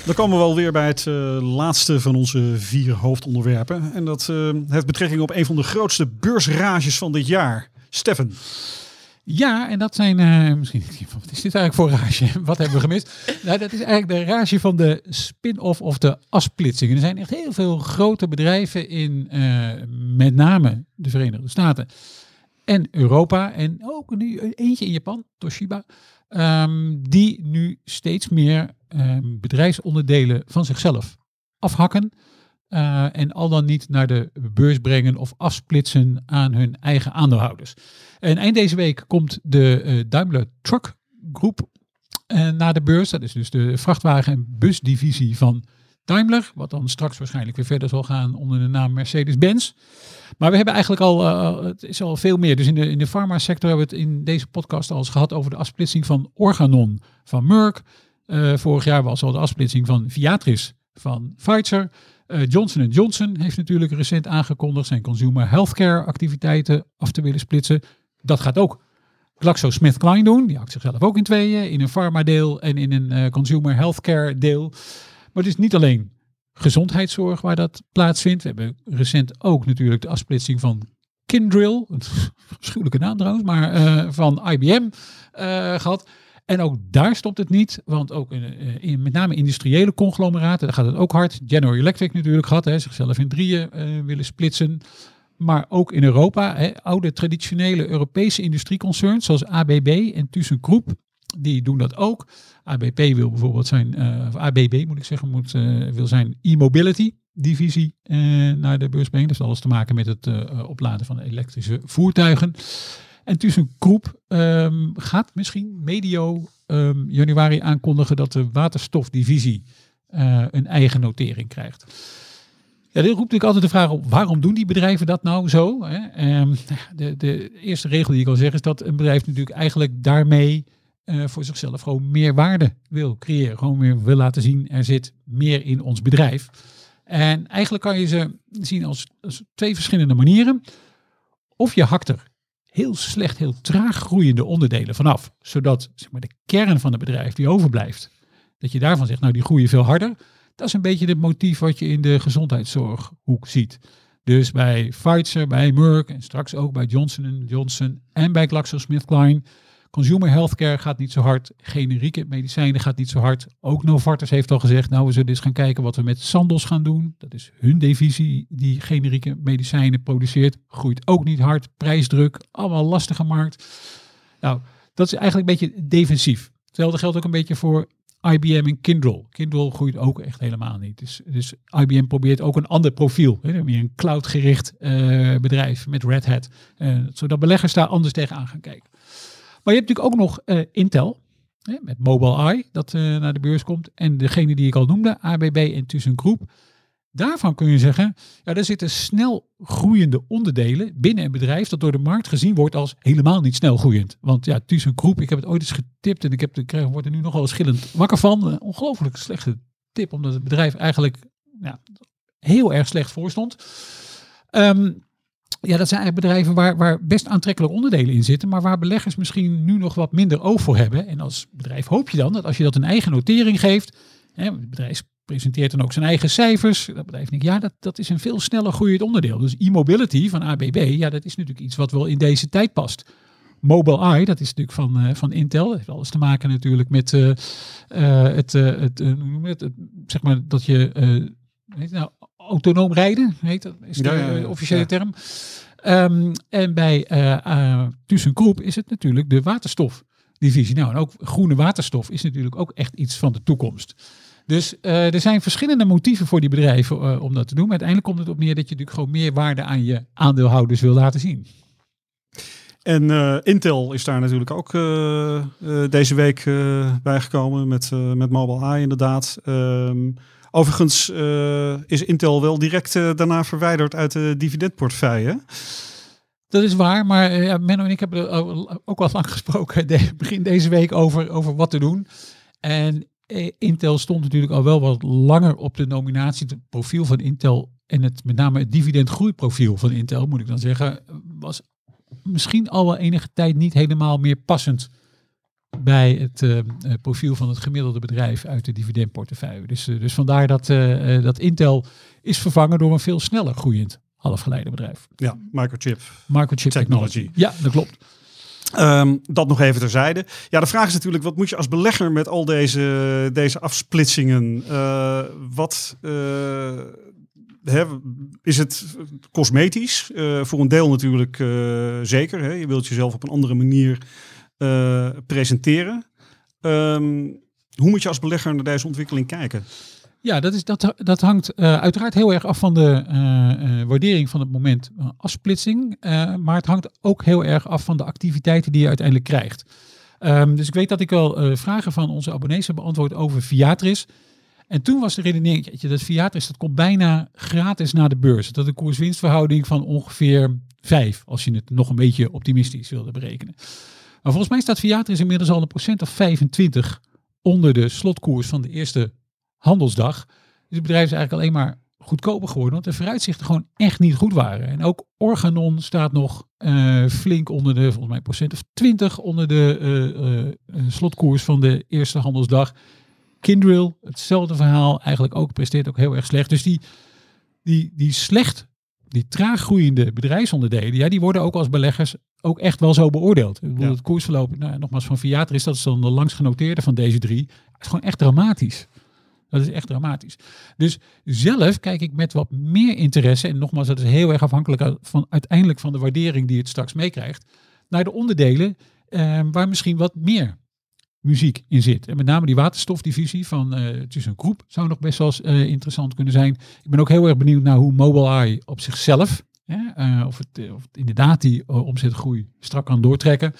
A: Dan komen we wel weer bij het eh, laatste van onze vier hoofdonderwerpen. En dat eh, heeft betrekking op een van de grootste beursrages van dit jaar. Steffen.
E: Ja, en dat zijn eh, misschien. Wat is dit eigenlijk voor rage? Wat hebben we gemist? Nou, dat is eigenlijk de rage van de spin-off of de afsplitsing. Er zijn echt heel veel grote bedrijven in eh, met name de Verenigde Staten en Europa. En ook nu eentje in Japan, Toshiba. ehm, die nu steeds meer ehm, bedrijfsonderdelen van zichzelf afhakken. Eh, en al dan niet naar de beurs brengen of afsplitsen aan hun eigen aandeelhouders. En eind deze week komt de eh, Daimler Truck Groep eh, naar de beurs. Dat is dus de vrachtwagen- en busdivisie van Daimler. Wat dan straks waarschijnlijk weer verder zal gaan onder de naam Mercedes-Benz. Maar we hebben eigenlijk al, het is al veel meer. Dus in de, in de farma-sector hebben we het in deze podcast al eens gehad over de afsplitsing van Organon van Merck. Vorig jaar was al de afsplitsing van Viatris van Pfizer. Eh, Johnson Johnson heeft natuurlijk recent aangekondigd zijn consumer healthcare activiteiten af te willen splitsen. Dat gaat ook GlaxoSmithKline doen. Die hakt zichzelf ook in tweeën, in een pharma-deel en in een eh, consumer healthcare deel. Maar het is niet alleen gezondheidszorg waar dat plaatsvindt. We hebben recent ook natuurlijk de afsplitsing van Kindrill, een afschuwelijke naam trouwens, maar eh, van IBM eh, gehad. En ook daar stopt het niet, want ook eh, in met name industriële conglomeraten, daar gaat het ook hard. General Electric natuurlijk gehad, hè, zichzelf in drieën eh, willen splitsen. Maar ook in Europa, hè, oude traditionele Europese industrieconcerns zoals ABB en ThyssenKrupp, die doen dat ook. ABP wil bijvoorbeeld zijn, eh, of ABB moet ik zeggen, moet, wil zijn e-mobility divisie naar de beurs brengen. Dus alles te maken met het opladen van elektrische voertuigen. En ThyssenKrupp ehm gaat misschien medio ehm, januari aankondigen dat de waterstofdivisie eh, een eigen notering krijgt. Ja, dit roept natuurlijk altijd de vraag op, waarom doen die bedrijven dat nou zo? Hè? Ehm, de, de eerste regel die ik al zeg is dat een bedrijf natuurlijk eigenlijk daarmee eh, voor zichzelf gewoon meer waarde wil creëren. Gewoon meer wil laten zien, er zit meer in ons bedrijf. En eigenlijk kan je ze zien als, als twee verschillende manieren. Of je hakt er heel slecht, heel traag groeiende onderdelen vanaf. Zodat zeg maar, de kern van het bedrijf die overblijft, dat je daarvan zegt, nou die groeien veel harder. Dat is een beetje het motief wat je in de gezondheidszorghoek ziet. Dus bij Pfizer, bij Merck en straks ook bij Johnson Johnson en bij GlaxoSmithKline. Consumer healthcare gaat niet zo hard. Generieke medicijnen gaat niet zo hard. Ook Novartis heeft al gezegd, nou we zullen eens gaan kijken wat we met Sandoz gaan doen. Dat is hun divisie die generieke medicijnen produceert. Groeit ook niet hard. Prijsdruk, allemaal lastige markt. Nou, dat is eigenlijk een beetje defensief. Hetzelfde geldt ook een beetje voor IBM en Kindle. Kindle groeit ook echt helemaal niet. Dus, dus IBM probeert ook een ander profiel. Hè, meer een cloud-gericht eh, bedrijf met Red Hat. eh, zodat beleggers daar anders tegenaan gaan kijken. Maar je hebt natuurlijk ook nog eh, Intel. Hè, met Mobile Eye, dat eh, naar de beurs komt. En degene die ik al noemde, ABB en ThyssenKrupp. Daarvan kun je zeggen, ja, er zitten snel groeiende onderdelen binnen een bedrijf dat door de markt gezien wordt als helemaal niet snel groeiend. Want ja, ThyssenKrupp, ik heb het ooit eens getipt en ik heb krijg, word er nu nog wel schillend wakker van. Een ongelooflijk slechte tip, omdat het bedrijf eigenlijk ja, heel erg slecht voor stond. Ehm, ja, dat zijn eigenlijk bedrijven waar, waar best aantrekkelijke onderdelen in zitten, maar waar beleggers misschien nu nog wat minder oog voor hebben. En als bedrijf hoop je dan dat als je dat een eigen notering geeft, hè, het bedrijf presenteert dan ook zijn eigen cijfers. Dat bedrijf denkt, ja, dat, dat is een veel sneller groeiend onderdeel. Dus e-mobility van ABB, ja, dat is natuurlijk iets wat wel in deze tijd past. Mobile Eye, dat is natuurlijk van, eh, van Intel. Dat heeft alles te maken natuurlijk met eh, eh, het, het, zeg maar dat je, nou, autonoom rijden, heet dat, is de
A: Ja, ja, ja.
E: officiële term. Ehm, en bij eh, ThyssenKrupp is het natuurlijk de waterstofdivisie. Nou, en ook groene waterstof is natuurlijk ook echt iets van de toekomst. Dus eh, er zijn verschillende motieven voor die bedrijven om dat te doen. Maar uiteindelijk komt het op neer dat je natuurlijk gewoon meer waarde aan je aandeelhouders wil laten zien.
A: En eh, Intel is daar natuurlijk ook deze week bijgekomen met, met Mobile Eye inderdaad. Ehm, overigens eh, is Intel wel direct eh, daarna verwijderd uit de dividendportefeuille.
E: Dat is waar, maar eh, ja, Menno en ik hebben ook al lang gesproken de, begin deze week over, over wat te doen. En Intel stond natuurlijk al wel wat langer op de nominatie. Het profiel van Intel en het, met name het dividendgroeiprofiel van Intel, moet ik dan zeggen, was misschien al wel enige tijd niet helemaal meer passend bij het eh, eh, profiel van het gemiddelde bedrijf uit de dividendportefeuille. Dus, eh, dus vandaar dat, dat Intel is vervangen door een veel sneller groeiend halfgeleiderbedrijf.
A: Ja, Microchip.
E: Microchip
A: Technology.
E: Technology. Ja, dat klopt.
A: Ehm, dat nog even terzijde. Ja, de vraag is natuurlijk, wat moet je als belegger met al deze, deze afsplitsingen? Wat is het cosmetisch? Voor een deel natuurlijk zeker. Hè? Je wilt jezelf op een andere manier eh, presenteren. Ehm, hoe moet je als belegger naar deze ontwikkeling kijken?
E: Ja, dat, is, dat, dat hangt eh, uiteraard heel erg af van de eh, waardering van het moment afsplitsing. Maar het hangt ook heel erg af van de activiteiten die je uiteindelijk krijgt. Ehm, dus ik weet dat ik eh, vragen van onze abonnees heb beantwoord over Viatris. En toen was de redenering, dat Viatris dat komt bijna gratis naar de beurs. Dat een koers-winstverhouding van ongeveer 5, als je het nog een beetje optimistisch wilde berekenen. Maar volgens mij staat Viatris inmiddels al een procent of 25 onder de slotkoers van de eerste handelsdag. Dus het bedrijf is eigenlijk alleen maar goedkoper geworden, want de vooruitzichten gewoon echt niet goed waren. En ook Organon staat nog eh, flink onder de, volgens mij procent of 20 onder de eh, eh, slotkoers van de eerste handelsdag. Kindrill, hetzelfde verhaal, eigenlijk ook presteert ook heel erg slecht. Dus die, die, die slecht, die traag groeiende bedrijfsonderdelen, ja, die worden ook als beleggers ook echt wel zo beoordeeld. Ik bedoel,
A: Ja.
E: Het koersverloop, nou, nogmaals van Viatris, dat is dan de langst genoteerde van deze drie. Het is gewoon echt dramatisch. Dat is echt dramatisch. Dus zelf kijk ik met wat meer interesse, en nogmaals, dat is heel erg afhankelijk van uiteindelijk van de waardering die het straks meekrijgt, naar de onderdelen eh, waar misschien wat meer muziek in zit. En met name die waterstofdivisie van eh ThyssenKrupp zou nog best wel eens eh, interessant kunnen zijn. Ik ben ook heel erg benieuwd naar hoe Mobileye op zichzelf, hè, eh, of, het, of inderdaad die omzetgroei strak kan doortrekken.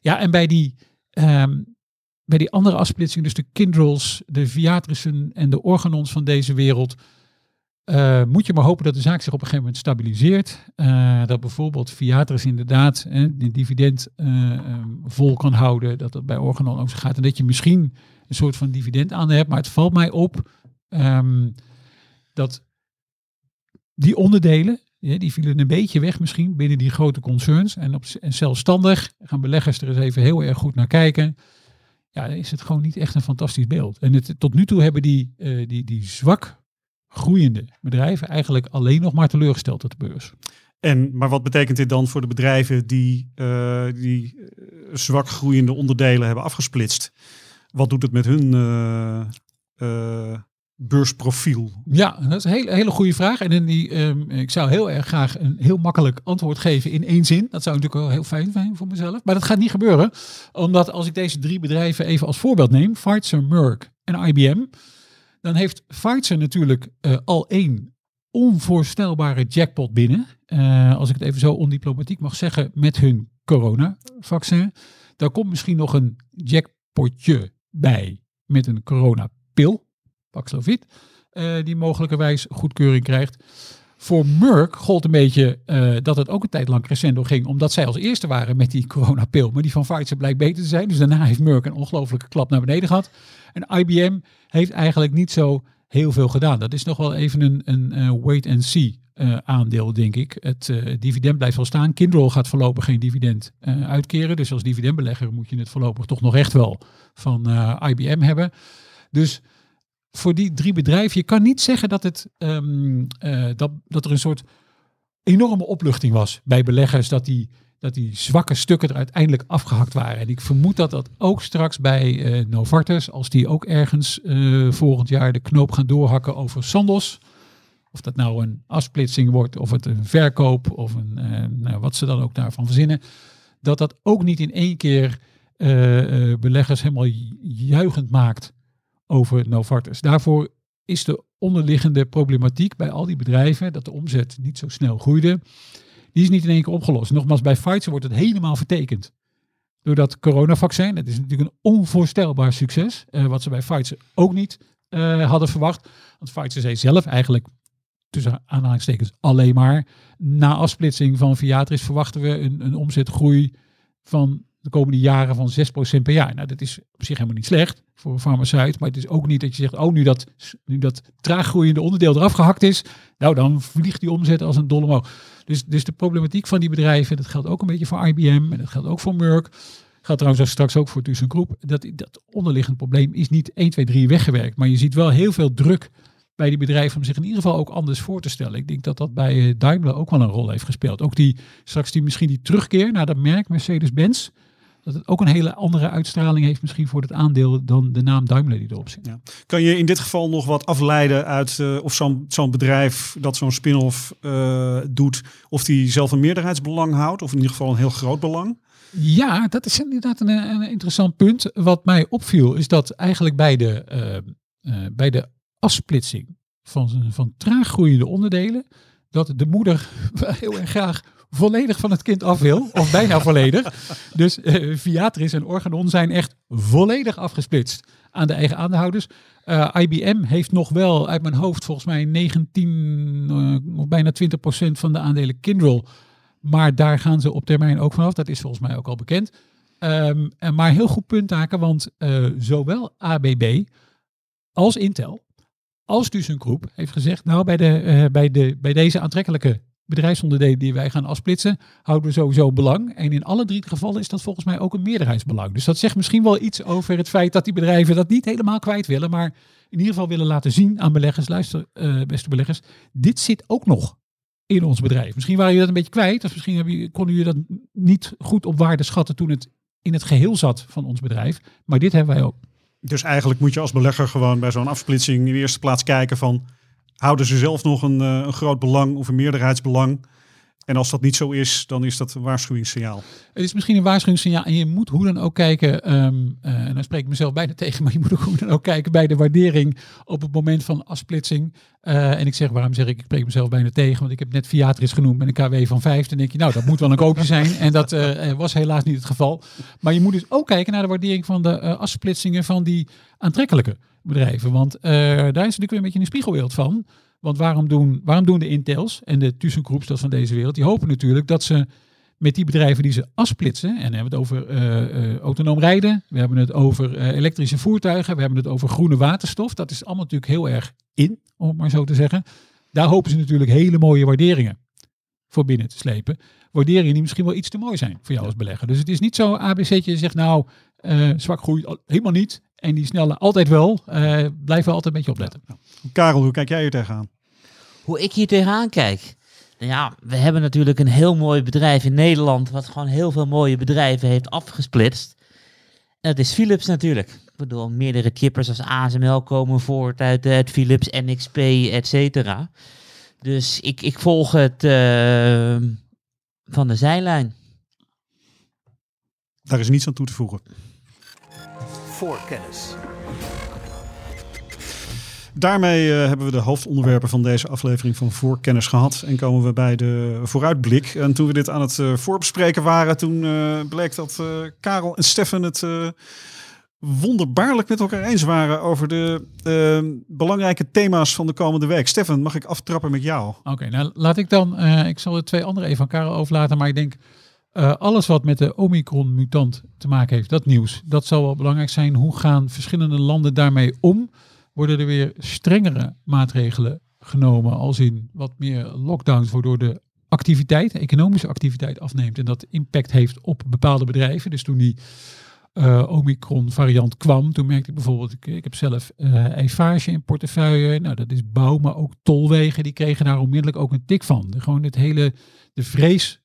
E: Ja, en bij die, ehm, bij die andere afsplitsing, dus de Kindrels, de Viatrissen en de Organons van deze wereld, eh, moet je maar hopen dat de zaak zich op een gegeven moment stabiliseert. Eh, dat bijvoorbeeld Viatris inderdaad eh, die dividend eh, ehm, vol kan houden. Dat dat bij Organon ook zo gaat. En dat je misschien een soort van dividend aan hebt. Maar het valt mij op ehm, dat die onderdelen, die vielen een beetje weg misschien binnen die grote concerns. En, op, en zelfstandig gaan beleggers er eens even heel erg goed naar kijken. Ja, is het gewoon niet echt een fantastisch beeld. En tot nu toe hebben die, die, die zwak groeiende bedrijven eigenlijk alleen nog maar teleurgesteld op de beurs.
A: En, maar wat betekent dit dan voor de bedrijven die, eh, die eh, zwak groeiende onderdelen hebben afgesplitst? Wat doet het met hun eh, beursprofiel?
E: Ja, dat is een hele, hele goede vraag. En in die, ehm, ik zou heel erg graag een heel makkelijk antwoord geven in één zin. Dat zou natuurlijk wel heel fijn zijn voor mezelf. Maar dat gaat niet gebeuren. Omdat als ik deze drie bedrijven even als voorbeeld neem, Pfizer, Merck en IBM, dan heeft Pfizer natuurlijk eh, al één onvoorstelbare jackpot binnen. Eh, als ik het even zo ondiplomatiek mag zeggen, met hun coronavaccin. Daar komt misschien nog een jackpotje bij met een coronapil, Paxlovid, eh, die mogelijkerwijs goedkeuring krijgt. Voor Merck gold een beetje eh, dat het ook een tijd lang crescendo ging, omdat zij als eerste waren met die coronapil. Maar die van Pfizer blijkt beter te zijn. Dus daarna heeft Merck een ongelofelijke klap naar beneden gehad. En IBM heeft eigenlijk niet zo heel veel gedaan. Dat is nog wel even een, een eh, wait-and-see eh, aandeel, denk ik. Het dividend blijft wel staan. Kindle gaat voorlopig geen dividend uitkeren. Dus als dividendbelegger moet je het voorlopig toch nog echt wel van IBM hebben. Dus voor die drie bedrijven, je kan niet zeggen dat, het, ehm, eh, dat, dat er een soort enorme opluchting was bij beleggers. Dat die, dat die zwakke stukken er uiteindelijk afgehakt waren. En ik vermoed dat dat ook straks bij eh, Novartis, als die ook ergens eh, volgend jaar de knoop gaan doorhakken over Sandos. Of dat nou een afsplitsing wordt, of het een verkoop, of een, nou, wat ze dan ook daarvan verzinnen. Dat dat ook niet in één keer beleggers helemaal ju- juichend maakt over Novartis. Daarvoor is de onderliggende problematiek bij al die bedrijven, dat de omzet niet zo snel groeide, die is niet in één keer opgelost. Nogmaals, bij Pfizer wordt het helemaal vertekend. Door dat coronavaccin, dat is natuurlijk een onvoorstelbaar succes, eh, wat ze bij Pfizer ook niet eh, hadden verwacht. Want Pfizer zei zelf eigenlijk, tussen aanhalingstekens, alleen maar, na afsplitsing van Viatris verwachten we een, een omzetgroei van de komende jaren van 6% per jaar. Nou, dat is op zich helemaal niet slecht voor een farmaceut. Maar het is ook niet dat je zegt, oh, nu dat, nu dat traag groeiende onderdeel eraf gehakt is, nou, dan vliegt die omzet als een dolle. Dus, dus de problematiek van die bedrijven, dat geldt ook een beetje voor IBM en dat geldt ook voor Merck. Gaat trouwens straks ook voor ThyssenKrupp. Dat, dat onderliggend probleem is niet 1, 2, 3 weggewerkt. Maar je ziet wel heel veel druk bij die bedrijven om zich in ieder geval ook anders voor te stellen. Ik denk dat dat bij eh, Daimler ook wel een rol heeft gespeeld. Ook die straks die misschien die terugkeer naar dat merk Mercedes-Benz. Dat het ook een hele andere uitstraling heeft misschien voor het aandeel dan de naam Daimler die erop zit.
A: Kan je in dit geval nog wat afleiden uit eh, of zo'n zo'n bedrijf dat zo'n spin-off eh, doet, of die zelf een meerderheidsbelang houdt, of in ieder geval een heel groot belang?
E: Ja, dat is inderdaad een, een interessant punt. Wat mij opviel is dat eigenlijk bij de, eh, bij de afsplitsing van, van traag groeiende onderdelen, dat de moeder heel erg graag volledig van het kind af wil, of bijna volledig. Dus eh, Viatris en Organon zijn echt volledig afgesplitst aan de eigen aandeelhouders. Eh, IBM heeft nog wel uit mijn hoofd volgens mij 19 eh, of bijna 20 procent van de aandelen Kindle. Maar daar gaan ze op termijn ook vanaf. Dat is volgens mij ook al bekend. Ehm, en maar heel goed punt haken, want zowel ABB als Intel als ThyssenKrupp heeft gezegd, nou bij, de, bij, de, bij deze aantrekkelijke bedrijfsonderdelen die wij gaan afsplitsen, houden we sowieso belang. En in alle drie gevallen is dat volgens mij ook een meerderheidsbelang. Dus dat zegt misschien wel iets over het feit dat die bedrijven dat niet helemaal kwijt willen, maar in ieder geval willen laten zien aan beleggers, luister eh, beste beleggers, dit zit ook nog in ons bedrijf. Misschien waren jullie dat een beetje kwijt, of misschien hebben konden jullie dat niet goed op waarde schatten toen het in het geheel zat van ons bedrijf. Maar dit hebben wij ook.
A: Dus eigenlijk moet je als belegger gewoon bij zo'n afsplitsing in de eerste plaats kijken van houden ze zelf nog een, eh, een groot belang of een meerderheidsbelang? En als dat niet zo is, dan is dat een waarschuwingssignaal.
E: Het is misschien een waarschuwingssignaal en je moet hoe dan ook kijken, ehm, eh, en dan spreek ik mezelf bijna tegen, maar je moet ook hoe dan ook kijken bij de waardering op het moment van afsplitsing. Eh, en ik zeg, waarom zeg ik, ik spreek mezelf bijna tegen, want ik heb net Viatris genoemd met een KW van 5. Dan denk je, nou, dat moet wel een koopje zijn. En dat was helaas niet het geval. Maar je moet dus ook kijken naar de waardering van de afsplitsingen van die aantrekkelijke bedrijven. Want eh, daar is natuurlijk weer een beetje een spiegelbeeld van. Want waarom doen, waarom doen de Intels en de ThyssenKrups dat van deze wereld? Die hopen natuurlijk dat ze met die bedrijven die ze afsplitsen, en dan hebben we het over eh, eh, autonoom rijden, we hebben het over elektrische voertuigen, we hebben het over groene waterstof. Dat is allemaal natuurlijk heel erg in, om het maar zo te zeggen. Daar hopen ze natuurlijk hele mooie waarderingen voor binnen te slepen. Waarderingen die misschien wel iets te mooi zijn voor jou als belegger. Dus het is niet zo ABC'tje zegt nou, zwak groei al- helemaal niet. En die snelle altijd wel. Eh blijf wel altijd een beetje opletten.
A: Karel, hoe kijk jij hier tegenaan?
D: Hoe ik hier tegenaan kijk. Nou ja, we hebben natuurlijk een heel mooi bedrijf in Nederland, wat gewoon heel veel mooie bedrijven heeft afgesplitst. En dat is Philips natuurlijk. Ik bedoel, meerdere chippers als ASML komen voort uit, uit Philips, NXP, et cetera. Dus ik, ik volg het eh, van de zijlijn.
A: Daar is niets aan toe te voegen.
C: Voor kennis.
A: Daarmee eh, hebben we de hoofdonderwerpen van deze aflevering van Voorkennis gehad. En komen we bij de vooruitblik. En toen we dit aan het eh, voorbespreken waren, toen eh, bleek dat eh, Karel en Stefan het eh, wonderbaarlijk met elkaar eens waren over de belangrijke thema's van de komende week. Stefan, mag ik aftrappen met jou?
E: Oké, nou laat ik dan, eh, ik zal de twee andere even aan Karel overlaten, maar ik denk eh, alles wat met de Omicron-mutant te maken heeft, dat nieuws, dat zal wel belangrijk zijn. Hoe gaan verschillende landen daarmee om? Worden er weer strengere maatregelen genomen, als in wat meer lockdowns, waardoor de activiteit, economische activiteit afneemt en dat impact heeft op bepaalde bedrijven. Dus toen die eh, Omicron-variant kwam, toen merkte ik bijvoorbeeld, ik, heb zelf eh Eiffage in portefeuille, nou dat is bouw, maar ook tolwegen, die kregen daar onmiddellijk ook een tik van. Gewoon het hele, de vrees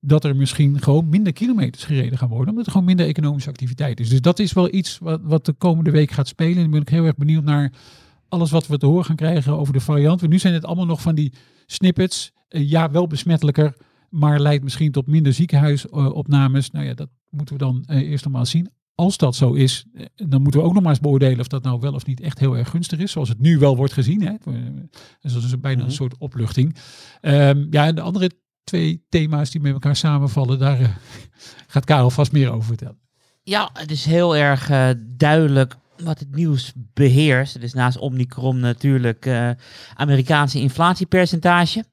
E: dat er misschien gewoon minder kilometers gereden gaan worden, omdat er gewoon minder economische activiteit is. Dus dat is wel iets wat, wat de komende week gaat spelen. En dan ben ik heel erg benieuwd naar alles wat we te horen gaan krijgen over de variant. Want nu zijn het allemaal nog van die snippets. Eh, ja, wel besmettelijker, maar leidt misschien tot minder ziekenhuisopnames. nou ja, dat moeten we dan eh, eerst nog maar zien. Als dat zo is, eh, dan moeten we ook nog maar eens beoordelen of dat nou wel of niet echt heel erg gunstig is. Zoals het nu wel wordt gezien. Hè. Dus dat is bijna een
A: Mhm.
E: soort opluchting. Ehm, ja, en de andere twee thema's die met elkaar samenvallen, daar eh, gaat Karel vast meer over vertellen.
D: Ja, het is heel erg eh, duidelijk wat het nieuws beheerst. Is naast Omicron natuurlijk eh Amerikaanse inflatiepercentage.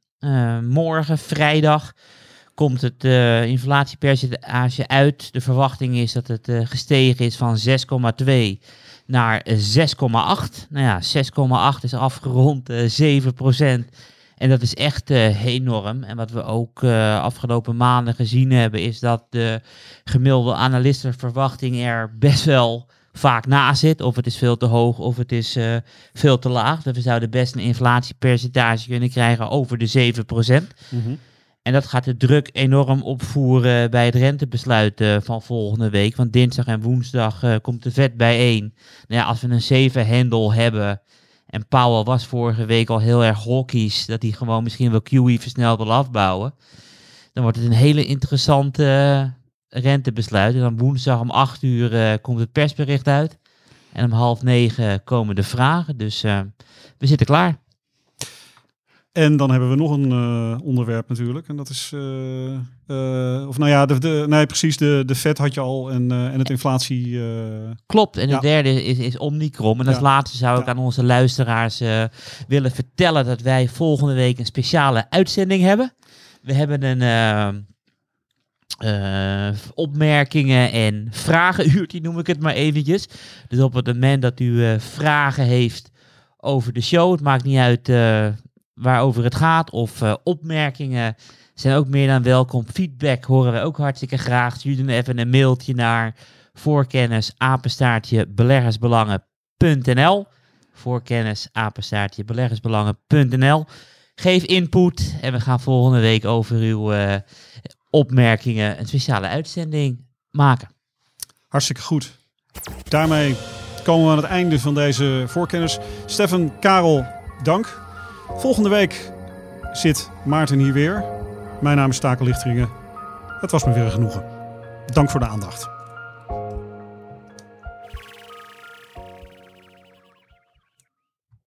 D: Morgen, vrijdag, komt het inflatiepercentage uit. De verwachting is dat het gestegen is van 6,2 naar eh, 6,8. Nou ja, 6,8 is afgerond eh 7 En dat is echt eh, enorm. En wat we ook eh, afgelopen maanden gezien hebben, is dat de gemiddelde analistenverwachting er best wel vaak na zit. Of het is veel te hoog of het is eh, veel te laag. Dus we zouden best een inflatiepercentage kunnen krijgen over de 7%. En dat gaat de druk enorm opvoeren bij het rentebesluit van volgende week. Want dinsdag en woensdag komt de vet bijeen. Nou ja, als we een 7 handle hebben. En Powell was vorige week al heel erg hawkish. Dat hij gewoon misschien wel QE versneld wil afbouwen. Dan wordt het een hele interessante eh, rentebesluit. En dan woensdag om 8 uur eh, komt het persbericht uit. En om half negen komen de vragen. Dus eh, we zitten klaar.
A: En dan hebben we nog een eh, onderwerp natuurlijk. En dat is, eh, eh, of nou ja, de, de, nee precies, de, de vet had je al en, en het inflatie...
D: Klopt. En
A: Ja.
D: de derde is, is Omnicron. En als
A: Ja.
D: laatste zou ik
A: Ja.
D: aan onze luisteraars willen vertellen dat wij volgende week een speciale uitzending hebben. We hebben een opmerkingen en vragenuurtje, noem ik het maar eventjes. Dus op het moment dat u vragen heeft over de show. Het maakt niet uit waarover het gaat of eh, opmerkingen zijn ook meer dan welkom. Feedback horen we ook hartstikke graag. Stuur dan even een mailtje naar voorkennis apenstaartje Geef input en we gaan volgende week over uw eh, opmerkingen een speciale uitzending maken.
A: Hartstikke goed. Daarmee komen we aan het einde van deze voorkennis. Stefan, Karel, dank. Volgende week zit Maarten hier weer. Mijn naam is Takel Lichteringen. Het was me weer een genoegen. Dank voor de aandacht.